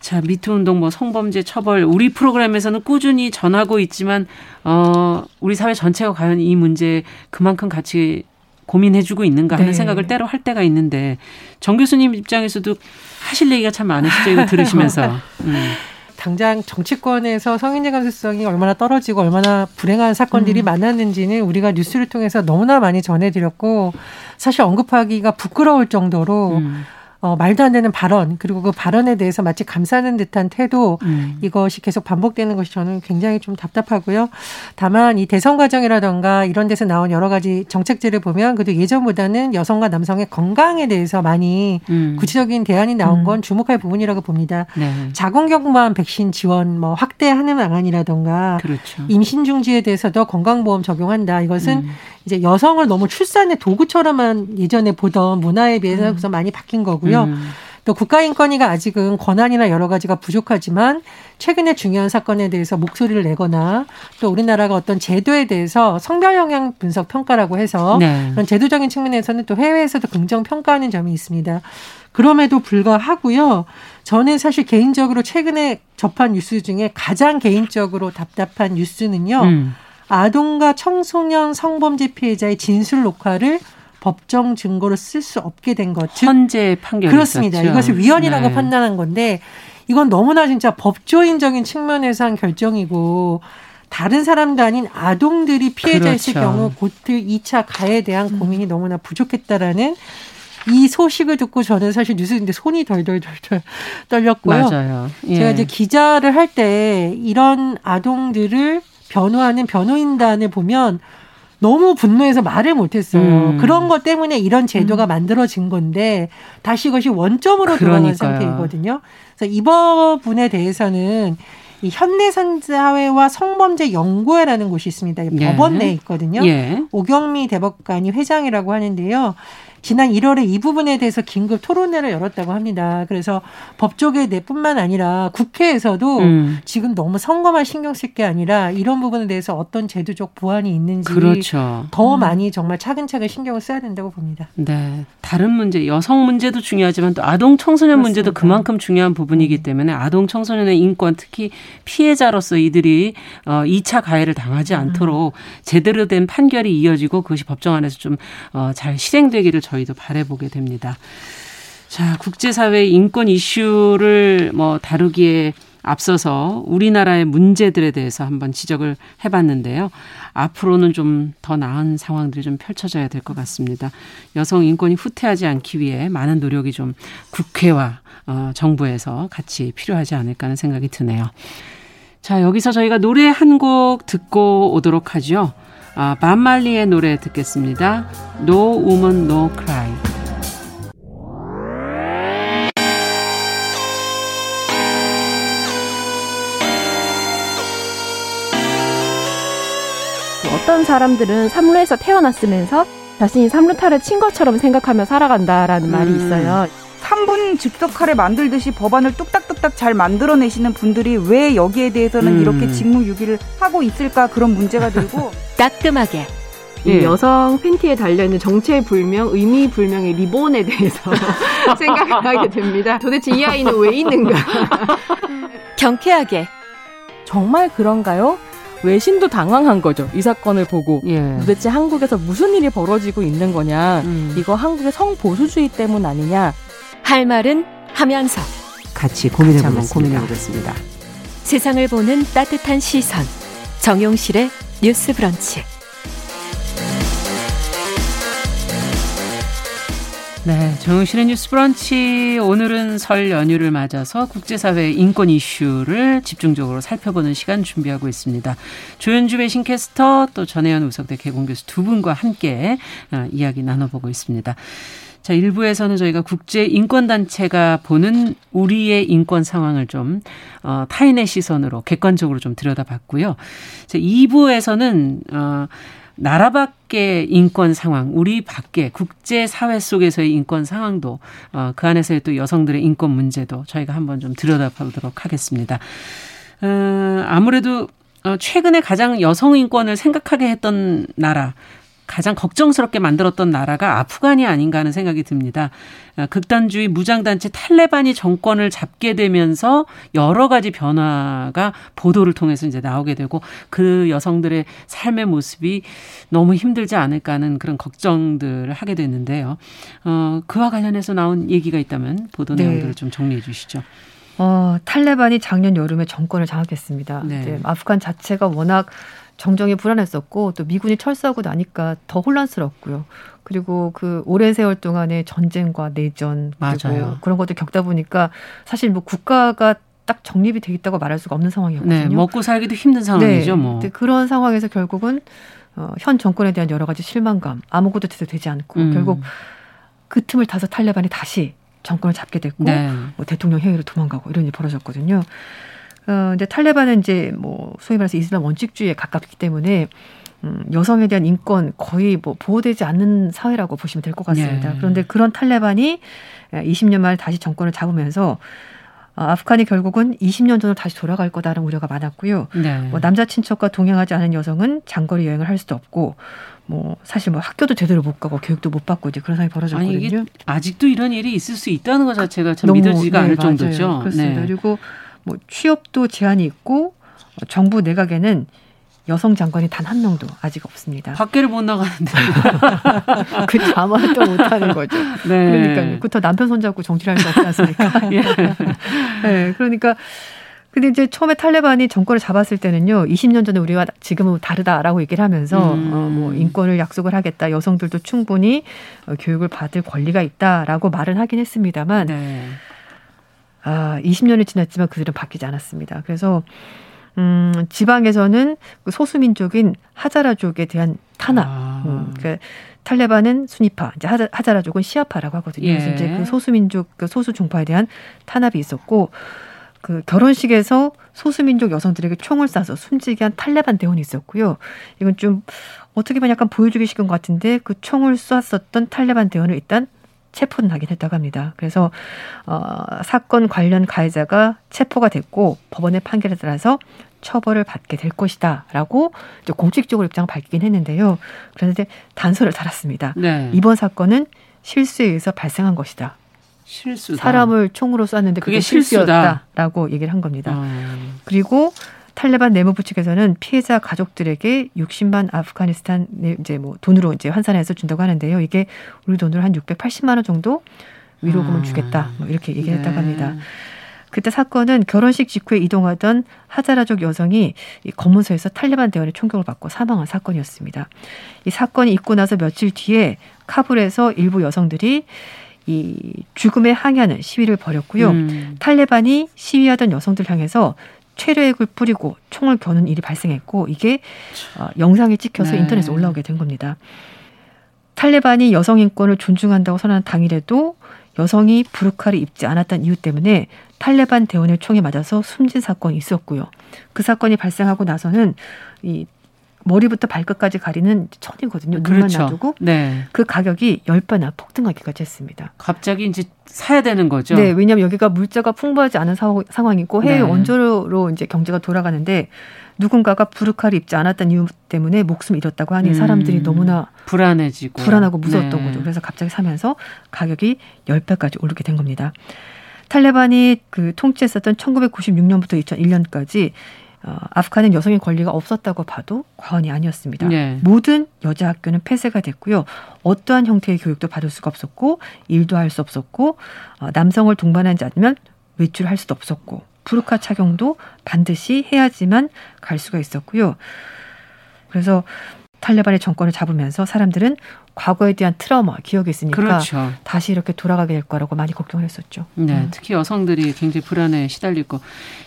자, 미투 운동 뭐 성범죄 처벌 우리 프로그램에서는 꾸준히 전하고 있지만 어 우리 사회 전체가 과연 이 문제 그만큼 같이 고민해주고 있는가 하는 네. 생각을 때로 할 때가 있는데 정 교수님 입장에서도 하실 얘기가 참 많으시죠 이거 들으시면서. 음. 당장 정치권에서 성인지 감수성이 얼마나 떨어지고 얼마나 불행한 사건들이 음. 많았는지는 우리가 뉴스를 통해서 너무나 많이 전해드렸고 사실 언급하기가 부끄러울 정도로 음. 어, 말도 안 되는 발언 그리고 그 발언에 대해서 마치 감싸는 듯한 태도 음. 이것이 계속 반복되는 것이 저는 굉장히 좀 답답하고요. 다만 이 대선 과정이라던가 이런 데서 나온 여러 가지 정책들을 보면 그래도 예전보다는 여성과 남성의 건강에 대해서 많이 음. 구체적인 대안이 나온 음. 건 주목할 부분이라고 봅니다. 네. 자궁경부암 백신 지원 뭐 확대하는 방안이라던가 그렇죠. 임신 중지에 대해서도 건강보험 적용한다. 이것은 음. 이제 여성을 너무 출산의 도구처럼만 예전에 보던 문화에 비해서 음. 많이 바뀐 거고요. 음. 또 국가인권위가 아직은 권한이나 여러 가지가 부족하지만 최근에 중요한 사건에 대해서 목소리를 내거나 또 우리나라가 어떤 제도에 대해서 성별 영향 분석 평가라고 해서 네. 그런 제도적인 측면에서는 또 해외에서도 긍정 평가하는 점이 있습니다. 그럼에도 불구하고요. 저는 사실 개인적으로 최근에 접한 뉴스 중에 가장 개인적으로 답답한 뉴스는요. 음. 아동과 청소년 성범죄 피해자의 진술 녹화를 법정 증거로 쓸 수 없게 된 것. 즉 헌재 판결 그렇습니다. 있었죠. 이것을 위헌이라고 네. 판단한 건데 이건 너무나 진짜 법조인적인 측면에서 한 결정이고 다른 사람도 아닌 아동들이 피해자였을 그렇죠. 경우 고트 2차 가해에 대한 음. 고민이 너무나 부족했다라는 이 소식을 듣고 저는 사실 뉴스인데 손이 덜덜덜덜 떨렸고요. 맞아요. 예. 제가 이제 기자를 할 때 이런 아동들을 변호하는 변호인단을 보면 너무 분노해서 말을 못했어요. 음. 그런 것 때문에 이런 제도가 음. 만들어진 건데 다시 이것이 원점으로 돌아간 상태이거든요. 그래서 이 법분에 대해서는 이 현대사회와 성범죄 연구회라는 곳이 있습니다. 예. 법원 내에 있거든요. 예. 오경미 대법관이 회장이라고 하는데요. 지난 1월에 이 부분에 대해서 긴급 토론회를 열었다고 합니다. 그래서 법조계 내뿐만 아니라 국회에서도 음. 지금 너무 선거만 신경 쓸 게 아니라 이런 부분에 대해서 어떤 제도적 보완이 있는지 그렇죠. 더 음. 많이 정말 차근차근 신경을 써야 된다고 봅니다. 네. 다른 문제, 여성 문제도 중요하지만 또 아동 청소년 그렇습니다. 문제도 그만큼 중요한 부분이기 음. 때문에 아동 청소년의 인권 특히 피해자로서 이들이 어 2차 가해를 당하지 음. 않도록 제대로 된 판결이 이어지고 그것이 법정 안에서 좀 어 잘 실행되기를 저 희도 바래보게 됩니다. 자, 국제사회 인권 이슈를 뭐 다루기에 앞서서 우리나라의 문제들에 대해서 한번 지적을 해봤는데요. 앞으로는 좀 더 나은 상황들이 좀 펼쳐져야 될 것 같습니다. 여성 인권이 후퇴하지 않기 위해 많은 노력이 좀 국회와 어, 정부에서 같이 필요하지 않을까 하는 생각이 드네요. 자, 여기서 저희가 노래 한 곡 듣고 오도록 하죠. 아, 반말리의 노래 듣겠습니다. No Woman No Cry. 어떤 사람들은 삼루에서 태어났으면서 자신이 삼루타를 친 것처럼 생각하며 살아간다라는 음. 말이 있어요. 3분 즉석칼에 만들듯이 법안을 뚝딱뚝딱 잘 만들어내시는 분들이 왜 여기에 대해서는 음. 이렇게 직무유기를 하고 있을까 그런 문제가 들고 따끔하게 이 예. 여성 팬티에 달려있는 정체불명, 의미불명의 리본에 대해서 생각을 하게 됩니다. 도대체 이 아이는 왜 있는가? 경쾌하게. 정말 그런가요? 외신도 당황한 거죠. 이 사건을 보고 예. 도대체 한국에서 무슨 일이 벌어지고 있는 거냐? 음. 이거 한국의 성보수주의 때문 아니냐? 할 말은 하면서 같이 고민해보면 고민해보겠습니다. 세상을 보는 따뜻한 시선 정용실의 뉴스 브런치. 네, 정용실의 뉴스 브런치 오늘은 설 연휴를 맞아서 국제사회 인권 이슈를 집중적으로 살펴보는 시간 준비하고 있습니다. 조현주 배신캐스터 또 전혜연 우석대 개공 교수 두 분과 함께 어, 이야기 나눠보고 있습니다. 자, 일부에서는 저희가 국제 인권 단체가 보는 우리의 인권 상황을 좀 어, 타인의 시선으로 객관적으로 좀 들여다봤고요. 자, 2부에서는 어 나라 밖의 인권 상황, 우리 밖의 국제 사회 속에서의 인권 상황도 어, 그 안에서의 또 여성들의 인권 문제도 저희가 한번 좀 들여다보도록 하겠습니다. 어, 아무래도 어, 최근에 가장 여성 인권을 생각하게 했던 나라 가장 걱정스럽게 만들었던 나라가 아프간이 아닌가 하는 생각이 듭니다. 어, 극단주의 무장단체 탈레반이 정권을 잡게 되면서 여러 가지 변화가 보도를 통해서 이제 나오게 되고 그 여성들의 삶의 모습이 너무 힘들지 않을까 하는 그런 걱정들을 하게 됐는데요. 어, 그와 관련해서 나온 얘기가 있다면 보도 네. 내용들을 좀 정리해 주시죠. 어, 탈레반이 작년 여름에 정권을 장악했습니다. 네. 아프간 자체가 워낙 정정이 불안했었고 또 미군이 철수하고 나니까 더 혼란스럽고요. 그리고 그 오랜 세월 동안의 전쟁과 내전 그리고 맞아요. 그런 것들 겪다 보니까 사실 뭐 국가가 딱 정립이 돼 있다고 말할 수가 없는 상황이었거든요. 네, 먹고 살기도 힘든 상황이죠. 네, 뭐. 그런 상황에서 결국은 어, 현 정권에 대한 여러 가지 실망감, 아무것도 제대로 되지 않고 음. 결국 그 틈을 타서 탈레반이 다시 정권을 잡게 됐고 네. 뭐 대통령 회의로 도망가고 이런 일이 벌어졌거든요. 어, 이제 탈레반은 이제 뭐 소위 말해서 이슬람 원칙주의에 가깝기 때문에 음, 여성에 대한 인권 거의 뭐 보호되지 않는 사회라고 보시면 될 것 같습니다. 네. 그런데 그런 탈레반이 20년 만에 다시 정권을 잡으면서 어, 아프간이 결국은 20년 전으로 다시 돌아갈 거다라는 우려가 많았고요. 네. 뭐 남자 친척과 동행하지 않은 여성은 장거리 여행을 할 수도 없고 뭐 사실 뭐 학교도 제대로 못 가고 교육도 못 받고 이제 그런 상황이 벌어졌거든요. 아직도 이런 일이 있을 수 있다는 것 자체가 참 너무, 믿어지지가 네, 않을 맞아요. 정도죠. 그렇습니다. 네. 그리고 뭐 취업도 제한이 있고 정부 내각에는 여성 장관이 단 한 명도 아직 없습니다. 밖에를 못 나가는데. 그 아무것도 못 하는 거죠. 네. 그러니까 그렇다 남편 손잡고 정치를 할 수 없지 않습니까? 예. 네. 그러니까 근데 이제 처음에 탈레반이 정권을 잡았을 때는요, 20년 전에 우리와 지금은 다르다라고 얘기를 하면서 음. 어, 뭐 인권을 약속을 하겠다, 여성들도 충분히 어, 교육을 받을 권리가 있다라고 말은 하긴 했습니다만, 네. 아, 20년이 지났지만 그들은 바뀌지 않았습니다. 그래서 음, 지방에서는 그 소수민족인 하자라족에 대한 탄압. 아. 음, 그 탈레반은 순위파, 이제 하자, 하자라족은 시아파라고 하거든요. 예. 그래서 이제 그 소수민족, 그 소수 종파에 대한 탄압이 있었고, 그 결혼식에서 소수민족 여성들에게 총을 쏴서 숨지게 한 탈레반 대원이 있었고요. 이건 좀 어떻게 보면 약간 보여주기 식은 것 같은데 그 총을 쐈었던 탈레반 대원을 일단 체포는 하긴 했다고 합니다. 그래서 어, 사건 관련 가해자가 체포가 됐고 법원의 판결에 따라서 처벌을 받게 될 것이다라고 공식적으로 입장을 밝히긴 했는데요. 그런데 단서를 달았습니다. 네. 이번 사건은 실수에 의해서 발생한 것이다. 실수다. 사람을 총으로 쐈는데 그게, 그게 실수였다라고 얘기를 한 겁니다. 음. 그리고 탈레반 내무부 측에서는 피해자 가족들에게 60만 아프가니스탄 이제 뭐 돈으로 이제 환산해서 준다고 하는데요. 이게 우리 돈으로 한 680만 원 정도 위로금을 아. 주겠다. 뭐 이렇게 얘기를 네. 했다고 합니다. 그때 사건은 결혼식 직후에 이동하던 하자라족 여성이 이 검문소에서 탈레반 대원의 총격을 받고 사망한 사건이었습니다. 이 사건이 있고 나서 며칠 뒤에 카불에서 일부 여성들이 이 죽음에 항의하는 시위를 벌였고요. 음. 탈레반이 시위하던 여성들 향해서 최루액을 뿌리고 총을 겨눈 일이 발생했고 이게 어, 영상이 찍혀서 네. 인터넷에 올라오게 된 겁니다. 탈레반이 여성 인권을 존중한다고 선언한 당일에도 여성이 부르카를 입지 않았다는 이유 때문에 탈레반 대원의 총에 맞아서 숨진 사건이 있었고요. 그 사건이 발생하고 나서는 이 머리부터 발끝까지 가리는 천이거든요. 눈만 그렇죠. 놔두고 네. 그 가격이 열배나 폭등하기까지 했습니다. 갑자기 이제 사야 되는 거죠. 네, 왜냐하면 여기가 물자가 풍부하지 않은 상황이고 해외 네. 원조로 이제 경제가 돌아가는데 누군가가 부르카를 입지 않았다는 이유 때문에 목숨 잃었다고 하니 음, 사람들이 너무나 불안해지고 불안하고 무서웠던 네. 거죠. 그래서 갑자기 사면서 가격이 열배까지 오르게 된 겁니다. 탈레반이 그 통치했었던 1996년부터 2001년까지 어, 아프간은 여성의 권리가 없었다고 봐도 과언이 아니었습니다. 네. 모든 여자 학교는 폐쇄가 됐고요. 어떠한 형태의 교육도 받을 수가 없었고 일도 할 수 없었고 어, 남성을 동반하지 않으면 외출할 수도 없었고 부르카 착용도 반드시 해야지만 갈 수가 있었고요. 그래서 탈레반의 정권을 잡으면서 사람들은 과거에 대한 트라우마, 기억이 있으니까 그렇죠. 다시 이렇게 돌아가게 될 거라고 많이 걱정을 했었죠. 네, 음. 특히 여성들이 굉장히 불안에 시달릴 거.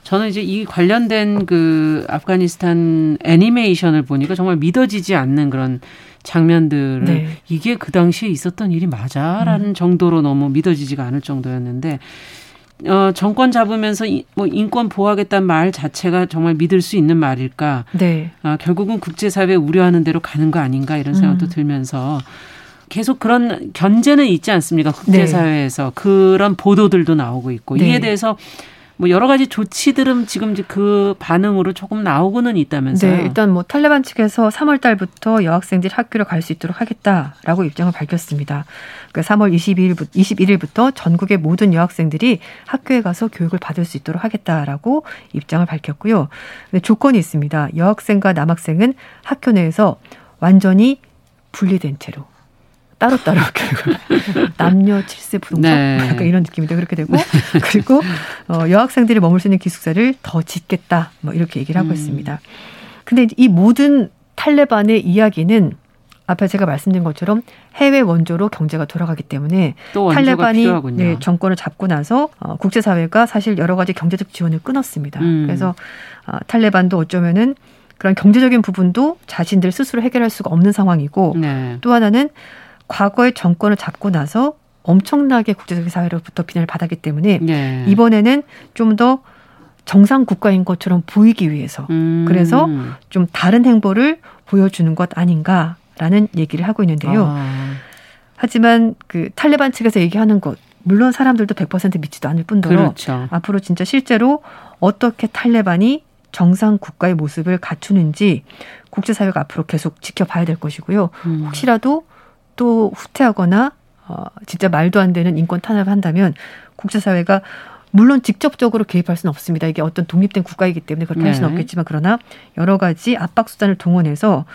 저는 이제 이 관련된 그 아프가니스탄 애니메이션을 보니까 정말 믿어지지 않는 그런 장면들을 네. 이게 그 당시에 있었던 일이 맞아라는 음. 정도로 너무 믿어지지가 않을 정도였는데 어, 정권 잡으면서 이, 뭐 인권 보호하겠다는 말 자체가 정말 믿을 수 있는 말일까? 네. 아, 결국은 국제사회 우려하는 대로 가는 거 아닌가 이런 생각도 음. 들면서 계속 그런 견제는 있지 않습니까? 국제사회에서 네. 그런 보도들도 나오고 있고 네. 이에 대해서 뭐 여러 가지 조치들은 지금 그 반응으로 조금 나오고는 있다면서요. 네, 일단 뭐 탈레반 측에서 3월 달부터 여학생들이 학교를 갈 수 있도록 하겠다라고 입장을 밝혔습니다. 그러니까 3월 22일부터 21일부터 전국의 모든 여학생들이 학교에 가서 교육을 받을 수 있도록 하겠다라고 입장을 밝혔고요. 조건이 있습니다. 여학생과 남학생은 학교 내에서 완전히 분리된 채로 따로따로 교육을 남녀 7세 부동석 네. 약간 이런 느낌인데 그렇게 되고 그리고 어, 여학생들이 머물 수 있는 기숙사를 더 짓겠다 뭐 이렇게 얘기를 하고 음. 있습니다. 근데 이 모든 탈레반의 이야기는 앞에 제가 말씀드린 것처럼 해외 원조로 경제가 돌아가기 때문에 탈레반이 네, 정권을 잡고 나서 어, 국제사회가 사실 여러 가지 경제적 지원을 끊었습니다. 음. 그래서 어, 탈레반도 어쩌면은 그런 경제적인 부분도 자신들 스스로 해결할 수가 없는 상황이고 네. 또 하나는 과거의 정권을 잡고 나서 엄청나게 국제적 사회로부터 비난을 받았기 때문에 네. 이번에는 좀 더 정상 국가인 것처럼 보이기 위해서 음. 그래서 좀 다른 행보를 보여주는 것 아닌가라는 얘기를 하고 있는데요. 아. 하지만 그 탈레반 측에서 얘기하는 것 물론 사람들도 100% 믿지도 않을 뿐더러 그렇죠. 앞으로 진짜 실제로 어떻게 탈레반이 정상 국가의 모습을 갖추는지 국제사회가 앞으로 계속 지켜봐야 될 것이고요. 음. 혹시라도 또 후퇴하거나 어, 진짜 말도 안 되는 인권 탄압을 한다면 국제사회가 물론 직접적으로 개입할 수는 없습니다. 이게 어떤 독립된 국가이기 때문에 그렇게 할 수는 네. 없겠지만 그러나 여러 가지 압박 수단을 동원해서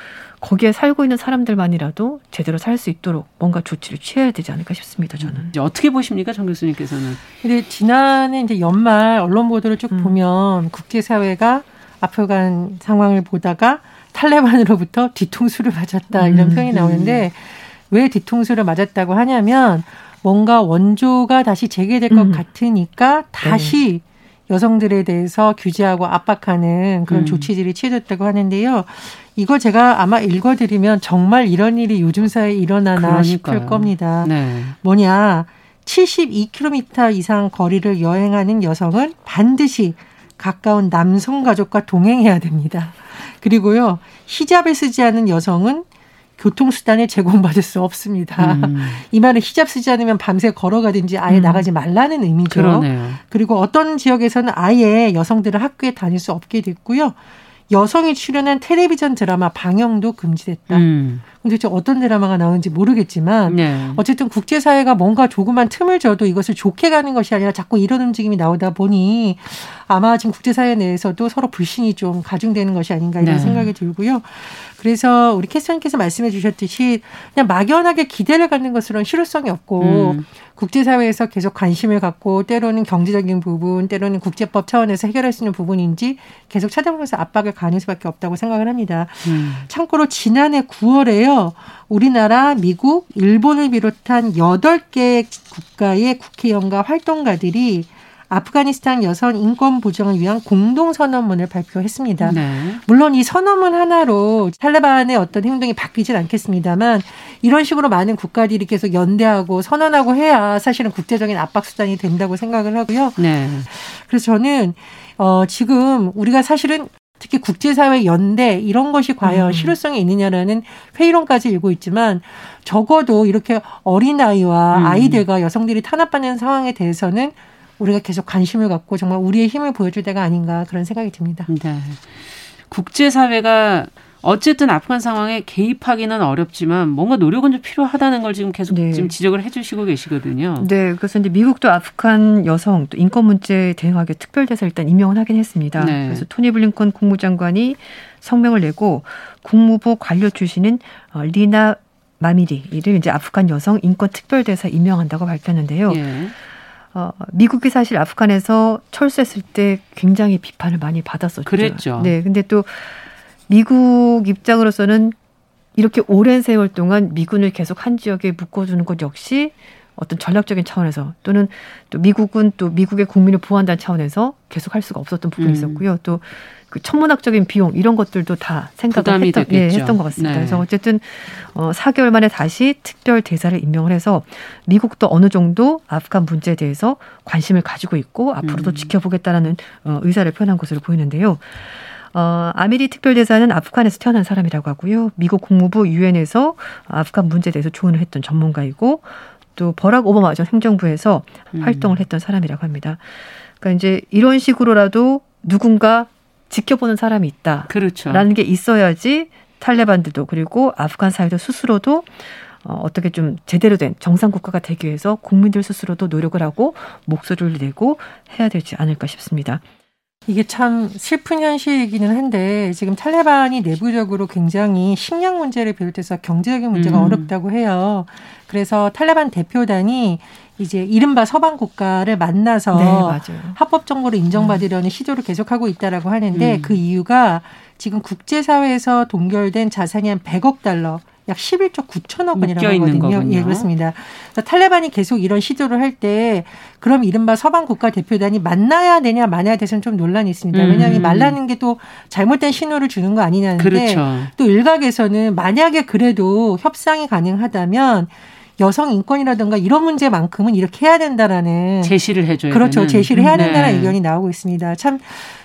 거기에 살고 있는 사람들만이라도 제대로 살 수 있도록 뭔가 조치를 취해야 되지 않을까 싶습니다. 저는. 음, 어떻게 보십니까, 정 교수님께서는? 근데 지난해 이제 연말 언론 보도를 쭉 음. 보면 국제사회가 아프간 상황을 보다가 탈레반으로부터 뒤통수를 맞았다 이런 음. 표현이 나오는데 왜 뒤통수를 맞았다고 하냐면 뭔가 원조가 다시 재개될 것 음. 같으니까 다시 네. 여성들에 대해서 규제하고 압박하는 그런 음. 조치들이 취해졌다고 하는데요. 이거 제가 아마 읽어드리면 정말 이런 일이 요즘 사회에 일어나나 그러니까요. 싶을 겁니다. 네. 뭐냐. 72km 이상 거리를 여행하는 여성은 반드시 가까운 남성 가족과 동행해야 됩니다. 그리고요, 히잡을 쓰지 않은 여성은 교통수단을 제공받을 수 없습니다. 음. 이 말은 히잡 쓰지 않으면 밤새 걸어가든지 아예 음. 나가지 말라는 의미죠. 그러네요. 그리고 어떤 지역에서는 아예 여성들을 학교에 다닐 수 없게 됐고요. 여성이 출연한 텔레비전 드라마 방영도 금지됐다. 음. 근데 어떤 드라마가 나오는지 모르겠지만 네. 어쨌든 국제사회가 뭔가 조그만 틈을 줘도 이것을 좋게 가는 것이 아니라 자꾸 이런 움직임이 나오다 보니 아마 지금 국제사회 내에서도 서로 불신이 좀 가중되는 것이 아닌가 이런 네. 생각이 들고요. 그래서 우리 캐스터님께서 말씀해 주셨듯이 그냥 막연하게 기대를 갖는 것으로는 실효성이 없고 음. 국제사회에서 계속 관심을 갖고 때로는 경제적인 부분, 때로는 국제법 차원에서 해결할 수 있는 부분인지 계속 찾아보면서 압박을 가는 수밖에 없다고 생각을 합니다. 음. 참고로 지난해 9월에요. 우리나라, 미국, 일본을 비롯한 8개 국가의 국회의원과 활동가들이 아프가니스탄 여성 인권 보장을 위한 공동 선언문을 발표했습니다. 네. 물론 이 선언문 하나로 탈레반의 어떤 행동이 바뀌진 않겠습니다만 이런 식으로 많은 국가들이 계속 연대하고 선언하고 해야 사실은 국제적인 압박 수단이 된다고 생각을 하고요. 네. 그래서 저는 어 지금 우리가 사실은 특히 국제사회 연대 이런 것이 과연 음. 실효성이 있느냐라는 회의론까지 일고 있지만 적어도 이렇게 어린아이와 음. 아이들과 여성들이 탄압받는 상황에 대해서는 우리가 계속 관심을 갖고 정말 우리의 힘을 보여줄 때가 아닌가 그런 생각이 듭니다. 네. 국제사회가 어쨌든 아프간 상황에 개입하기는 어렵지만 뭔가 노력은 좀 필요하다는 걸 지금 계속 네. 지금 지적을 해주시고 계시거든요. 네, 그래서 이제 미국도 아프간 여성 또 인권 문제에 대응하기 특별대사 일단 임명을 하긴 했습니다. 네. 그래서 토니 블링컨 국무장관이 성명을 내고 국무부 관료 출신인 어, 리나 마미리를 이제 아프간 여성 인권 특별대사 임명한다고 밝혔는데요. 예. 어, 미국이 사실 아프간에서 철수했을 때 굉장히 비판을 많이 받았었죠. 그랬죠. 네. 근데 또 미국 입장으로서는 이렇게 오랜 세월 동안 미군을 계속 한 지역에 묶어주는 것 역시 어떤 전략적인 차원에서 또는 또 미국은 또 미국의 국민을 보호한다는 차원에서 계속 할 수가 없었던 부분이 음. 있었고요. 또 그 천문학적인 비용 이런 것들도 다 생각을 했던, 예, 했던 것 같습니다. 네. 그래서 어쨌든 어 4개월 만에 다시 특별 대사를 임명을 해서 미국도 어느 정도 아프간 문제에 대해서 관심을 가지고 있고 앞으로도 음. 지켜보겠다라는 어 의사를 표현한 것으로 보이는데요. 어, 아미리 특별대사는 아프간에서 태어난 사람이라고 하고요. 미국 국무부 유엔에서 아프간 문제에 대해서 조언을 했던 전문가이고 또 버락 오바마 전 행정부에서 음. 활동을 했던 사람이라고 합니다. 그러니까 이제 이런 식으로라도 누군가 지켜보는 사람이 있다. 그렇죠. 라는 게 있어야지 탈레반들도 그리고 아프간 사회도 스스로도 어, 어떻게 좀 제대로 된 정상 국가가 되기 위해서 국민들 스스로도 노력을 하고 목소리를 내고 해야 되지 않을까 싶습니다. 이게 참 슬픈 현실이기는 한데 지금 탈레반이 내부적으로 굉장히 식량 문제를 비롯해서 경제적인 문제가 음. 어렵다고 해요. 그래서 탈레반 대표단이 이제 이른바 서방 국가를 만나서 네, 합법 정보를 인정받으려는 음. 시도를 계속하고 있다라고 하는데 음. 그 이유가 지금 국제사회에서 동결된 자산이 한 100억 달러 약 11조 9천억 원이라고 하거든요. 예, 그렇습니다. 그래서 탈레반이 계속 이런 시도를 할 때 그럼 이른바 서방 국가 대표단이 만나야 되냐 마냐에 대해서는 좀 논란이 있습니다. 왜냐하면 음. 말라는 게 또 잘못된 신호를 주는 거 아니냐는데 그렇죠. 또 일각에서는 만약에 그래도 협상이 가능하다면 여성 인권이라든가 이런 문제만큼은 이렇게 해야 된다라는 제시를 해줘야 그렇죠 되는. 제시를 해야 된다는 네. 의견이 나오고 있습니다. 참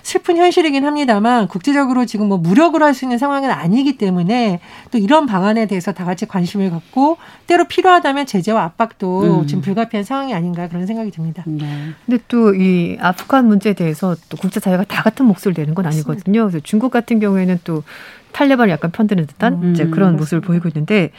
슬픈 현실이긴 합니다만 국제적으로 지금 뭐 무력으로 할 수 있는 상황은 아니기 때문에 또 이런 방안에 대해서 다 같이 관심을 갖고 때로 필요하다면 제재와 압박도 음. 지금 불가피한 상황이 아닌가 그런 생각이 듭니다. 네. 근데 또 이 아프간 문제에 대해서 또 국제사회가 다 같은 몫을 내는 건 아니거든요. 그래서 중국 같은 경우에는 또 탈레반을 약간 편드는 듯한 음. 이제 그런 모습을 보이고 있는데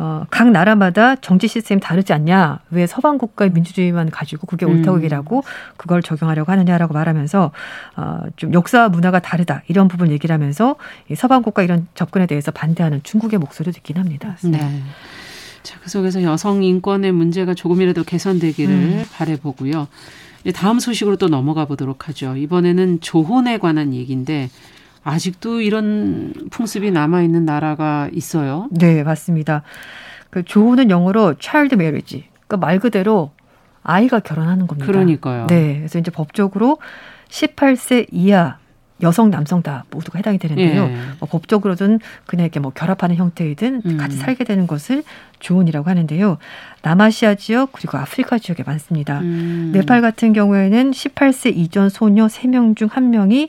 어, 각 나라마다 정치 시스템이 다르지 않냐? 왜 서방 국가의 민주주의만 가지고 그게 옳다고 음. 얘기하고 그걸 적용하려고 하느냐라고 말하면서 어, 좀 역사 문화가 다르다 이런 부분 얘기를 하면서 이 서방 국가 이런 접근에 대해서 반대하는 중국의 목소리도 듣긴 합니다. 네. 자, 그 속에서 여성 인권의 문제가 조금이라도 개선되기를 음. 바래보고요. 다음 소식으로 또 넘어가 보도록 하죠. 이번에는 조혼에 관한 얘기인데 아직도 이런 풍습이 남아 있는 나라가 있어요. 네, 맞습니다. 그 조혼은 영어로 child marriage. 그러니까 말 그대로 아이가 결혼하는 겁니다. 그러니까요. 네, 그래서 이제 법적으로 18세 이하 여성 남성 다 모두가 해당이 되는데요. 예. 뭐 법적으로든 그냥 이렇게 뭐 결합하는 형태이든 음. 같이 살게 되는 것을 조혼이라고 하는데요. 남아시아 지역 그리고 아프리카 지역에 많습니다. 음. 네팔 같은 경우에는 18세 이전 소녀 3명 중 1명이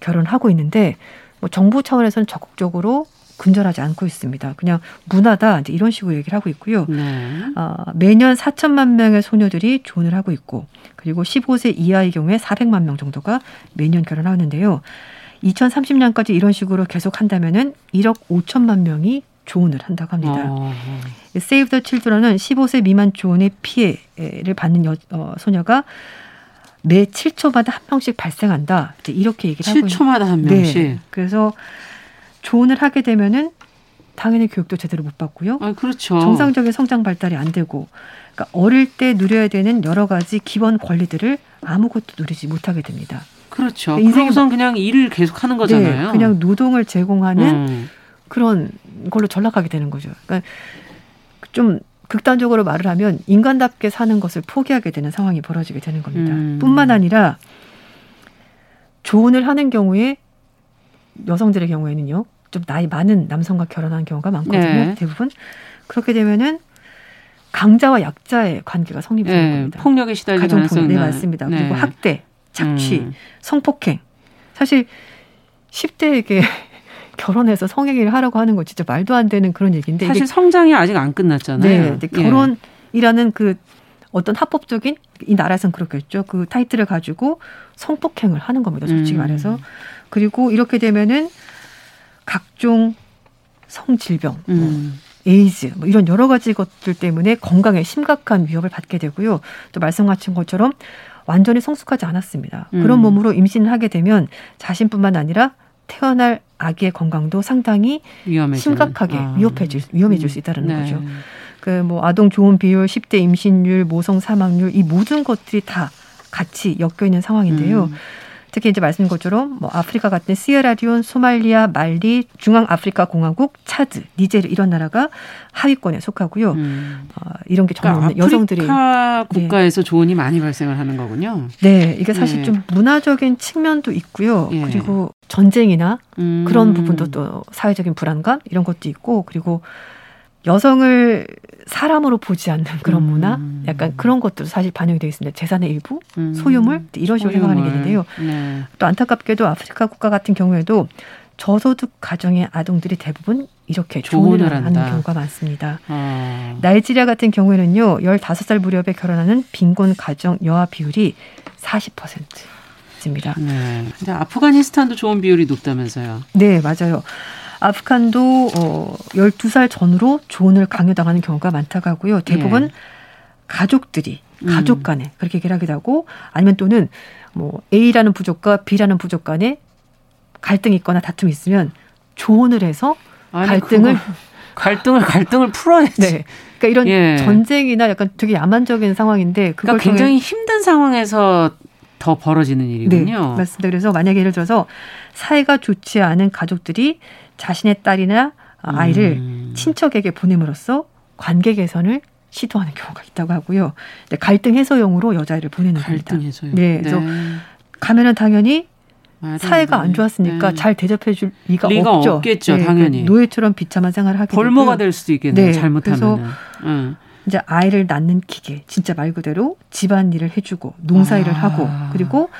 결혼하고 있는데 뭐 정부 차원에서는 적극적으로 근절하지 않고 있습니다. 그냥 문화다 이제 이런 식으로 얘기를 하고 있고요. 네. 어, 매년 4천만 명의 소녀들이 조혼을 하고 있고 그리고 15세 이하의 경우에 400만 명 정도가 매년 결혼하는데요. 2030년까지 이런 식으로 계속 한다면은 1억 5천만 명이 조언을 한다고 합니다. 어. 세이브 더 칠드런은 15세 미만 조언의 피해를 받는 여, 어, 소녀가 매 7초마다 한 명씩 발생한다. 이렇게 얘기를 하고 7초마다 한 명씩. 네. 그래서 조언을 하게 되면은 당연히 교육도 제대로 못 받고요. 아, 그렇죠. 정상적인 성장 발달이 안 되고 그러니까 어릴 때 누려야 되는 여러 가지 기본 권리들을 아무것도 누리지 못하게 됩니다. 그렇죠. 그러니까 인생에 우선 그냥 일을 계속 하는 거잖아요. 네, 그냥 노동을 제공하는 음. 그런 걸로 전락하게 되는 거죠. 그러니까 좀 극단적으로 말을 하면 인간답게 사는 것을 포기하게 되는 상황이 벌어지게 되는 겁니다. 음. 뿐만 아니라 조언을 하는 경우에 여성들의 경우에는요. 좀 나이 많은 남성과 결혼하는 경우가 많거든요. 네. 대부분 그렇게 되면은 강자와 약자의 관계가 성립이 되는 네. 겁니다. 폭력에 시달리는 가정폭력, 네 맞습니다. 네. 그리고 학대, 착취, 음. 성폭행. 사실 10대에게 결혼해서 성행위를 하라고 하는 거 진짜 말도 안 되는 그런 얘기인데 사실 성장이 아직 안 끝났잖아요. 네, 결혼이라는 예. 그 어떤 합법적인 이 나라에서는 그렇겠죠. 그 타이틀을 가지고 성폭행을 하는 겁니다. 솔직히 음. 말해서 그리고 이렇게 되면은 각종 성질병, 뭐 음. 뭐 에이즈, 뭐 이런 여러 가지 것들 때문에 건강에 심각한 위협을 받게 되고요. 또 말씀하신 것처럼 완전히 성숙하지 않았습니다. 음. 그런 몸으로 임신을 하게 되면 자신뿐만 아니라 태어날 아기의 건강도 상당히 위험해지는. 심각하게 아. 위협해질 위험해질 수 있다는 네. 거죠. 그 뭐 아동 조혼 비율, 10대 임신율, 모성 사망률 이 모든 것들이 다 같이 엮여 있는 상황인데요. 음. 특히 이제 말씀인 것처럼 뭐 아프리카 같은 시에라리온, 소말리아, 말리, 중앙아프리카 공화국, 차드, 니제르 이런 나라가 하위권에 속하고요. 음. 어, 이런 게 정말 그러니까 여성들이 아프리카 국가에서 네. 조언이 많이 발생을 하는 거군요. 네, 이게 사실 네. 좀 문화적인 측면도 있고요. 예. 그리고 전쟁이나 음. 그런 부분도 또 사회적인 불안감 이런 것도 있고 그리고 여성을 사람으로 보지 않는 그런 문화, 음. 약간 그런 것도 사실 반영이 되어 있습니다. 재산의 일부, 음. 소유물 이런 식으로 생각하는 게 있는데요. 네. 또 안타깝게도 아프리카 국가 같은 경우에도 저소득 가정의 아동들이 대부분 이렇게 조언을 하는 경우가 많습니다. 어. 나이지리아 같은 경우에는요, 15살 무렵에 결혼하는 빈곤 가정 여아 비율이 40%입니다. 네. 근데 아프가니스탄도 좋은 비율이 높다면서요? 네, 맞아요. 아프간도 어 12살 전후로 조언을 강요당하는 경우가 많다고 하고요. 대부분 예. 가족들이 가족 음. 간에 음. 그렇게 얘기를 하기도 하고 아니면 또는 뭐 A라는 부족과 B라는 부족 간에 갈등이 있거나 다툼이 있으면 조언을 해서 아니, 갈등을 갈등을 갈등을 풀어야지. 네. 그러니까 이런 예. 전쟁이나 약간 되게 야만적인 상황인데 그걸 그러니까 굉장히 힘든 상황에서 더 벌어지는 일이군요. 네, 맞습니다. 그래서 만약에 예를 들어서 사이가 좋지 않은 가족들이 자신의 딸이나 아이를 음. 친척에게 보냄으로써 관계 개선을 시도하는 경우가 있다고 하고요. 갈등 해소용으로 여자아이를 보내는 갈등 겁니다. 해소용. 네, 그래서 네. 가면은 당연히 사회가 안 좋았으니까 네. 잘 대접해 줄 리가, 리가 없죠. 없겠죠, 네, 당연히. 노예처럼 비참한 생활을 하게 벌모가 될 수도 있겠네요. 네, 잘못하면. 그래서 음. 이제 아이를 낳는 기계, 진짜 말 그대로 집안 일을 해주고 농사일을 아. 하고 그리고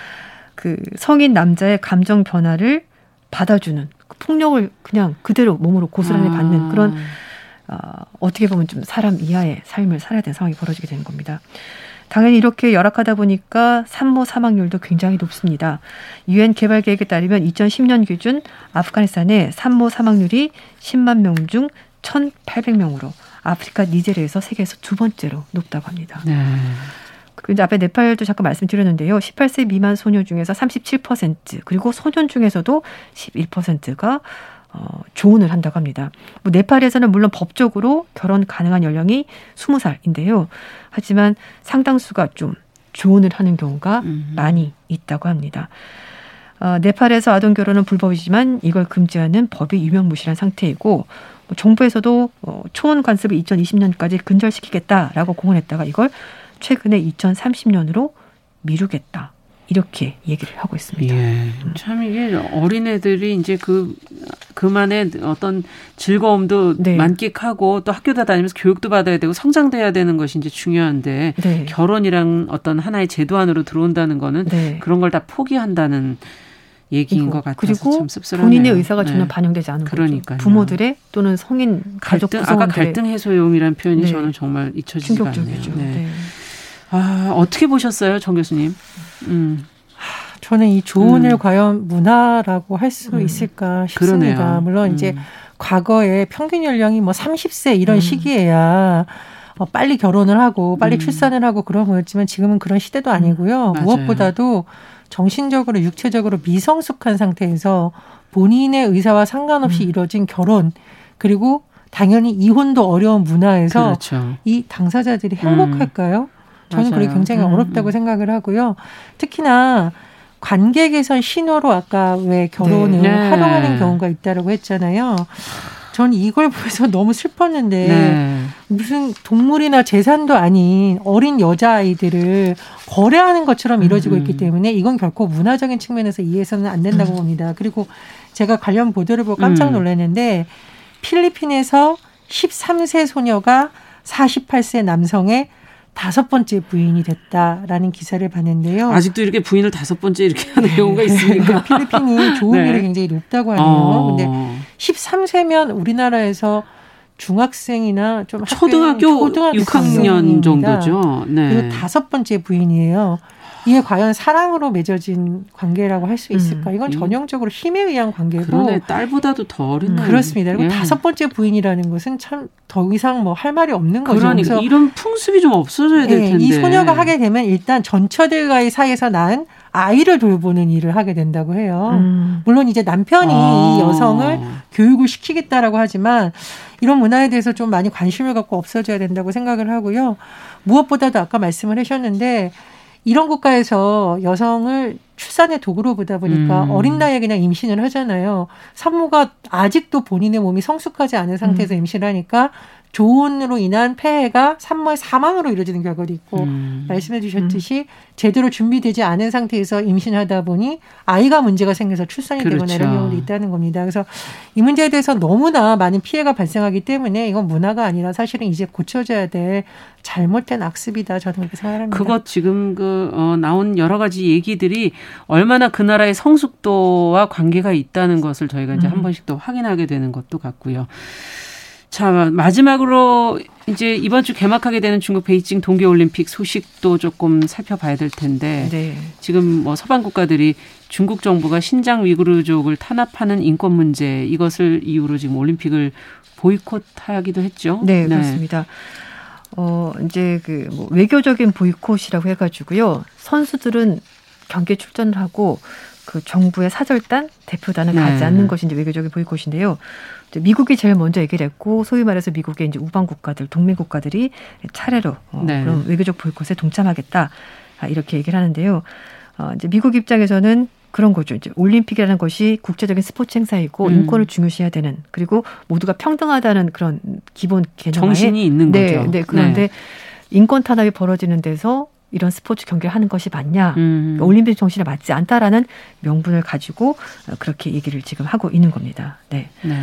그 성인 남자의 감정 변화를 받아주는 그 폭력을 그냥 그대로 몸으로 고스란히 아. 받는 그런 어, 어떻게 보면 좀 사람 이하의 삶을 살아야 되는 상황이 벌어지게 되는 겁니다. 당연히 이렇게 열악하다 보니까 산모 사망률도 굉장히 높습니다. 유엔 개발 계획에 따르면 2010년 기준 아프가니스탄의 산모 사망률이 10만 명 중 1,800명으로 아프리카 니제르에서 세계에서 두 번째로 높다고 합니다. 네. 근데 앞에 네팔도 잠깐 말씀드렸는데요. 18세 미만 소녀 중에서 37% 그리고 소년 중에서도 11%가 어, 조언을 한다고 합니다. 뭐 네팔에서는 물론 법적으로 결혼 가능한 연령이 20살인데요. 하지만 상당수가 좀 조언을 하는 경우가 음. 많이 있다고 합니다. 어, 네팔에서 아동 결혼은 불법이지만 이걸 금지하는 법이 유명무실한 상태이고 뭐 정부에서도 어, 초원 관습을 2020년까지 근절시키겠다라고 공언했다가 이걸 최근에 2030년으로 미루겠다. 이렇게 얘기를 하고 있습니다. 예. 참 이게 어린애들이 이제 그 그만의 어떤 즐거움도 네. 만끽하고 또 학교 다 다니면서 교육도 받아야 되고 성장돼야 되는 것이 이제 중요한데 네. 결혼이랑 어떤 하나의 제도 안으로 들어온다는 거는 네. 그런 걸 다 포기한다는 얘기인 것 같아서 그리고. 본인의 의사가 전혀 네. 반영되지 않은 그러니까 부모들의 또는 성인 가족 갈등, 아까 갈등 해소용이라는 표현이 네. 저는 정말 잊혀지지가 않네요. 네. 네. 아, 어떻게 보셨어요, 정 교수님? 음. 저는 이 조언을 음. 과연 문화라고 할수 음. 있을까 싶습니다. 그러네요. 물론 이제 음. 과거에 평균 연령이 뭐 30세 이런 음. 시기에야 어, 빨리 결혼을 하고 빨리 음. 출산을 하고 그런 거였지만 지금은 그런 시대도 아니고요. 무엇보다도 정신적으로 육체적으로 미성숙한 상태에서 본인의 의사와 상관없이 이루어진 결혼 그리고 당연히 이혼도 어려운 문화에서 그렇죠. 이 당사자들이 행복할까요? 저는 맞아요. 그게 굉장히 음. 어렵다고 생각을 하고요. 특히나 관계 개선 신호로 아까 왜 결혼을 네. 활용하는 경우가 있다라고 했잖아요. 전 이걸 보면서 너무 슬펐는데 네. 무슨 동물이나 재산도 아닌 어린 여자아이들을 거래하는 것처럼 이루어지고 음. 있기 때문에 이건 결코 문화적인 측면에서 이해해서는 안 된다고 음. 봅니다. 그리고 제가 관련 보도를 보고 깜짝 음. 놀랐는데 필리핀에서 13세 소녀가 48세 남성의 다섯 번째 부인이 됐다라는 기사를 봤는데요. 아직도 이렇게 부인을 다섯 번째 이렇게 하는 네. 경우가 있습니까? 필리핀이 조음률이 네. 굉장히 높다고 하네요. 어. 근데 13세면 우리나라에서 중학생이나 좀 초등학교, 초등학교 6학년 정도죠. 네. 그리고 다섯 번째 부인이에요. 이게 과연 사랑으로 맺어진 관계라고 할 수 있을까? 음. 이건 전형적으로 힘에 의한 관계고. 그러네, 딸보다도 더 어린. 음. 그렇습니다. 그리고 예. 다섯 번째 부인이라는 것은 참 더 이상 뭐 할 말이 없는 거죠. 그러니까 이런 풍습이 좀 없어져야 될 예, 텐데. 이 소녀가 하게 되면 일단 전처들과의 사이에서 낳은 아이를 돌보는 일을 하게 된다고 해요. 음. 물론 이제 남편이 아. 이 여성을 교육을 시키겠다라고 하지만 이런 문화에 대해서 좀 많이 관심을 갖고 없어져야 된다고 생각을 하고요. 무엇보다도 아까 말씀을 하셨는데 이런 국가에서 여성을 출산의 도구로 보다 보니까 음. 어린 나이에 그냥 임신을 하잖아요. 산모가 아직도 본인의 몸이 성숙하지 않은 상태에서 음. 임신을 하니까 조언으로 인한 폐해가 산모의 사망으로 이루어지는 결과도 있고 음. 말씀해 주셨듯이 음. 제대로 준비되지 않은 상태에서 임신하다 보니 아이가 문제가 생겨서 출산이 그렇죠. 되거나 이런 경우도 있다는 겁니다. 그래서 이 문제에 대해서 너무나 많은 피해가 발생하기 때문에 이건 문화가 아니라 사실은 이제 고쳐져야 될 잘못된 악습이다. 저는 그렇게 생각합니다. 그것 지금 그 어, 나온 여러 가지 얘기들이 얼마나 그 나라의 성숙도와 관계가 있다는 것을 저희가 이제 음. 한 번씩 또 확인하게 되는 것도 같고요. 자, 마지막으로 이제 이번 주 개막하게 되는 중국 베이징 동계올림픽 소식도 조금 살펴봐야 될 텐데 네. 지금 뭐 서방 국가들이 중국 정부가 신장 위구르족을 탄압하는 인권 문제 이것을 이유로 지금 올림픽을 보이콧하기도 했죠. 네, 네. 그렇습니다. 어, 이제 그 뭐 외교적인 보이콧이라고 해가지고요. 선수들은 경기에 출전을 하고 그 정부의 사절단 대표단은 가지 네. 않는 것이 이제 외교적인 보이콧인데요. 미국이 제일 먼저 얘기를 했고 소위 말해서 미국의 이제 우방 국가들, 동맹 국가들이 차례로 어, 네. 그런 외교적 보이콧에 동참하겠다 아, 이렇게 얘기를 하는데요. 어, 이제 미국 입장에서는 그런 거죠. 이제 올림픽이라는 것이 국제적인 스포츠 행사이고 음. 인권을 중요시해야 되는 그리고 모두가 평등하다는 그런 기본 개념 정신이 있는 네, 거죠. 네, 그런데 네. 인권 탄압이 벌어지는 데서 이런 스포츠 경기를 하는 것이 맞냐, 음. 올림픽 정신에 맞지 않다라는 명분을 가지고 그렇게 얘기를 지금 하고 있는 겁니다. 네. 네.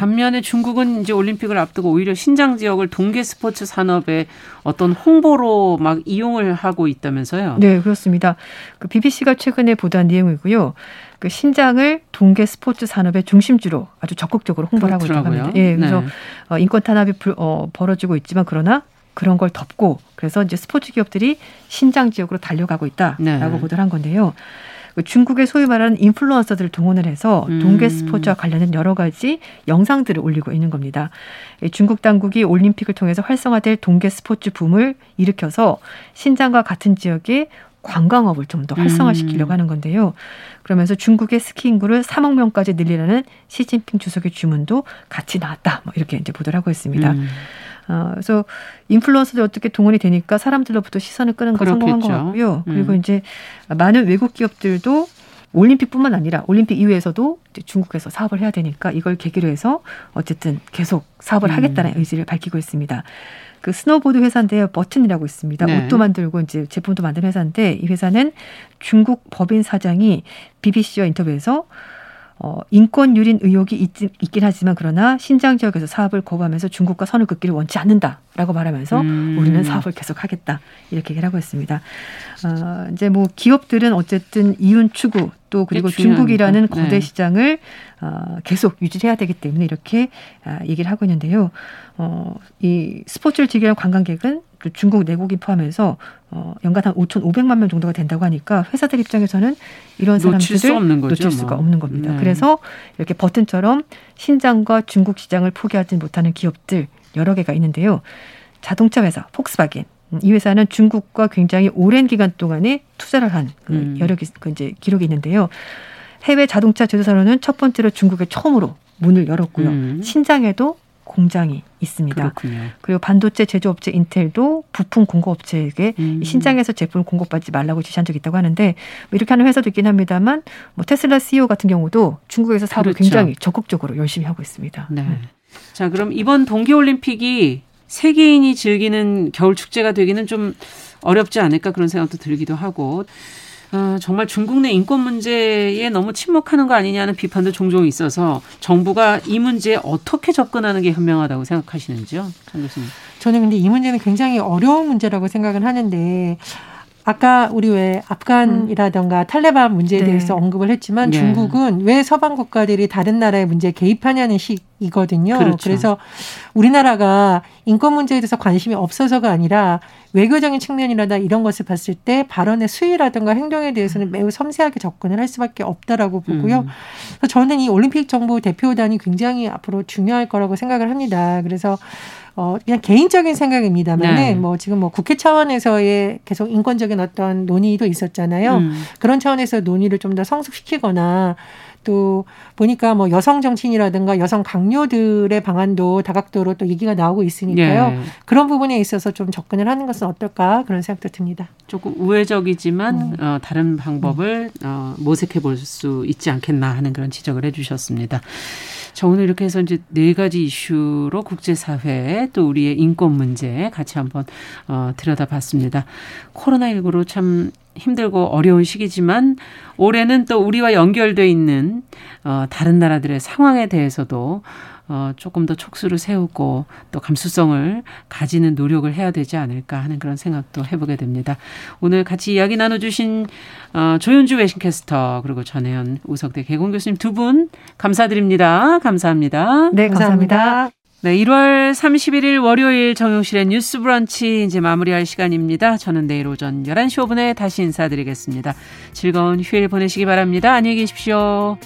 반면에 중국은 이제 올림픽을 앞두고 오히려 신장 지역을 동계 스포츠 산업의 어떤 홍보로 막 이용을 하고 있다면서요? 네, 그렇습니다. 그 BBC가 최근에 보도한 내용이고요. 그 신장을 동계 스포츠 산업의 중심지로 아주 적극적으로 홍보를 하고 있다고 합니다. 예, 그래서 네. 어, 인권 탄압이 불, 어, 벌어지고 있지만 그러나 그런 걸 덮고 그래서 이제 스포츠 기업들이 신장 지역으로 달려가고 있다라고 네. 보도를 한 건데요. 그 중국의 소위 말하는 인플루언서들을 동원을 해서 음. 동계 스포츠와 관련된 여러 가지 영상들을 올리고 있는 겁니다. 중국 당국이 올림픽을 통해서 활성화될 동계 스포츠 붐을 일으켜서 신장과 같은 지역에 관광업을 좀 더 활성화시키려고 음. 하는 건데요. 그러면서 중국의 스키 인구를 3억 명까지 늘리라는 시진핑 주석의 주문도 같이 나왔다. 뭐 이렇게 이제 보도를 하고 있습니다. 음. 어, 그래서 인플루언서들 어떻게 동원이 되니까 사람들로부터 시선을 끄는 거 성공한 것 같고요. 그리고 음. 이제 많은 외국 기업들도 올림픽뿐만 아니라 올림픽 이후에서도 중국에서 사업을 해야 되니까 이걸 계기로 해서 어쨌든 계속 사업을 음. 하겠다는 의지를 밝히고 있습니다. 그 스노보드 회사인데요. Burton이라고 있습니다. 네. 옷도 만들고 이제 제품도 만드는 회사인데 이 회사는 중국 법인 사장이 BBC와 인터뷰에서 어, 인권 유린 의혹이 있, 있긴 하지만 그러나 신장 지역에서 사업을 거부하면서 중국과 선을 긋기를 원치 않는다라고 말하면서 음. 우리는 사업을 계속하겠다 이렇게 얘기를 하고 있습니다. 어, 이제 뭐 기업들은 어쨌든 이윤 추구 또 그리고 중국이라는 거. 네. 거대 시장을 어, 계속 유지해야 되기 때문에 이렇게 아, 얘기를 하고 있는데요. 어, 이 스포츠를 즐기는 관광객은 중국 내국인 포함해서 어, 연간 한 5,500만 명 정도가 된다고 하니까 회사들 입장에서는 이런 사람들을 놓칠, 없는 거죠, 놓칠 수가 뭐. 없는 겁니다. 네. 그래서 이렇게 버튼처럼 신장과 중국 시장을 포기하지 못하는 기업들 여러 개가 있는데요. 자동차 회사 폭스바겐 이 회사는 중국과 굉장히 오랜 기간 동안에 투자를 한그 음. 여력이 그 이제 기록이 있는데요. 해외 자동차 제조사로는 첫 번째로 중국에 처음으로 문을 열었고요. 음. 신장에도 공장이 있습니다. 그렇군요. 그리고 반도체 제조업체 인텔도 부품 공급업체에게 음. 신장에서 제품을 공급받지 말라고 지시한 적이 있다고 하는데 뭐 이렇게 하는 회사도 있긴 합니다만 뭐 테슬라 CEO 같은 경우도 중국에서 사업을 그렇죠. 굉장히 적극적으로 열심히 하고 있습니다. 네. 네. 자, 그럼 이번 동계올림픽이 세계인이 즐기는 겨울 축제가 되기는 좀 어렵지 않을까 그런 생각도 들기도 하고 어, 정말 중국 내 인권 문제에 너무 침묵하는 거 아니냐는 비판도 종종 있어서 정부가 이 문제에 어떻게 접근하는 게 현명하다고 생각하시는지요, 장 교수님? 저는 근데 이 문제는 굉장히 어려운 문제라고 생각을 하는데 아까 우리 왜 아프간이라던가 음. 탈레반 문제에 네. 대해서 언급을 했지만 네. 중국은 왜 서방 국가들이 다른 나라의 문제에 개입하냐는 식이거든요. 그렇죠. 그래서 우리나라가 인권 문제에 대해서 관심이 없어서가 아니라 외교적인 측면이라다 이런 것을 봤을 때 발언의 수위라든가 행동에 대해서는 매우 섬세하게 접근을 할 수밖에 없다라고 보고요. 음. 그래서 저는 이 올림픽 정부 대표단이 굉장히 앞으로 중요할 거라고 생각을 합니다. 그래서 어, 그냥 개인적인 생각입니다만 네. 뭐 지금 뭐 국회 차원에서의 계속 인권적인 어떤 논의도 있었잖아요. 음. 그런 차원에서 논의를 좀 더 성숙시키거나 또 보니까 뭐 여성 정치인이라든가 여성 강요들의 방안도 다각도로 또 얘기가 나오고 있으니까요. 네. 그런 부분에 있어서 좀 접근을 하는 것은 어떨까 그런 생각도 듭니다. 조금 우회적이지만 음. 어, 다른 방법을 어, 모색해 볼 수 있지 않겠나 하는 그런 지적을 해주셨습니다. 자, 오늘 이렇게 해서 이제 네 가지 이슈로 국제사회 또 우리의 인권 문제 같이 한번 어, 들여다봤습니다. 코로나19로 참 힘들고 어려운 시기지만 올해는 또 우리와 연결돼 있는 어, 다른 나라들의 상황에 대해서도 어, 조금 더 촉수를 세우고 또 감수성을 가지는 노력을 해야 되지 않을까 하는 그런 생각도 해보게 됩니다. 오늘 같이 이야기 나눠주신 어, 조윤주 외신캐스터 그리고 전혜연 우석대 개공 교수님 두 분 감사드립니다. 감사합니다. 네, 감사합니다. 감사합니다. 네, 1월 31일 월요일 정용실의 뉴스 브런치 이제 마무리할 시간입니다. 저는 내일 오전 11시 5분에 다시 인사드리겠습니다. 즐거운 휴일 보내시기 바랍니다. 안녕히 계십시오.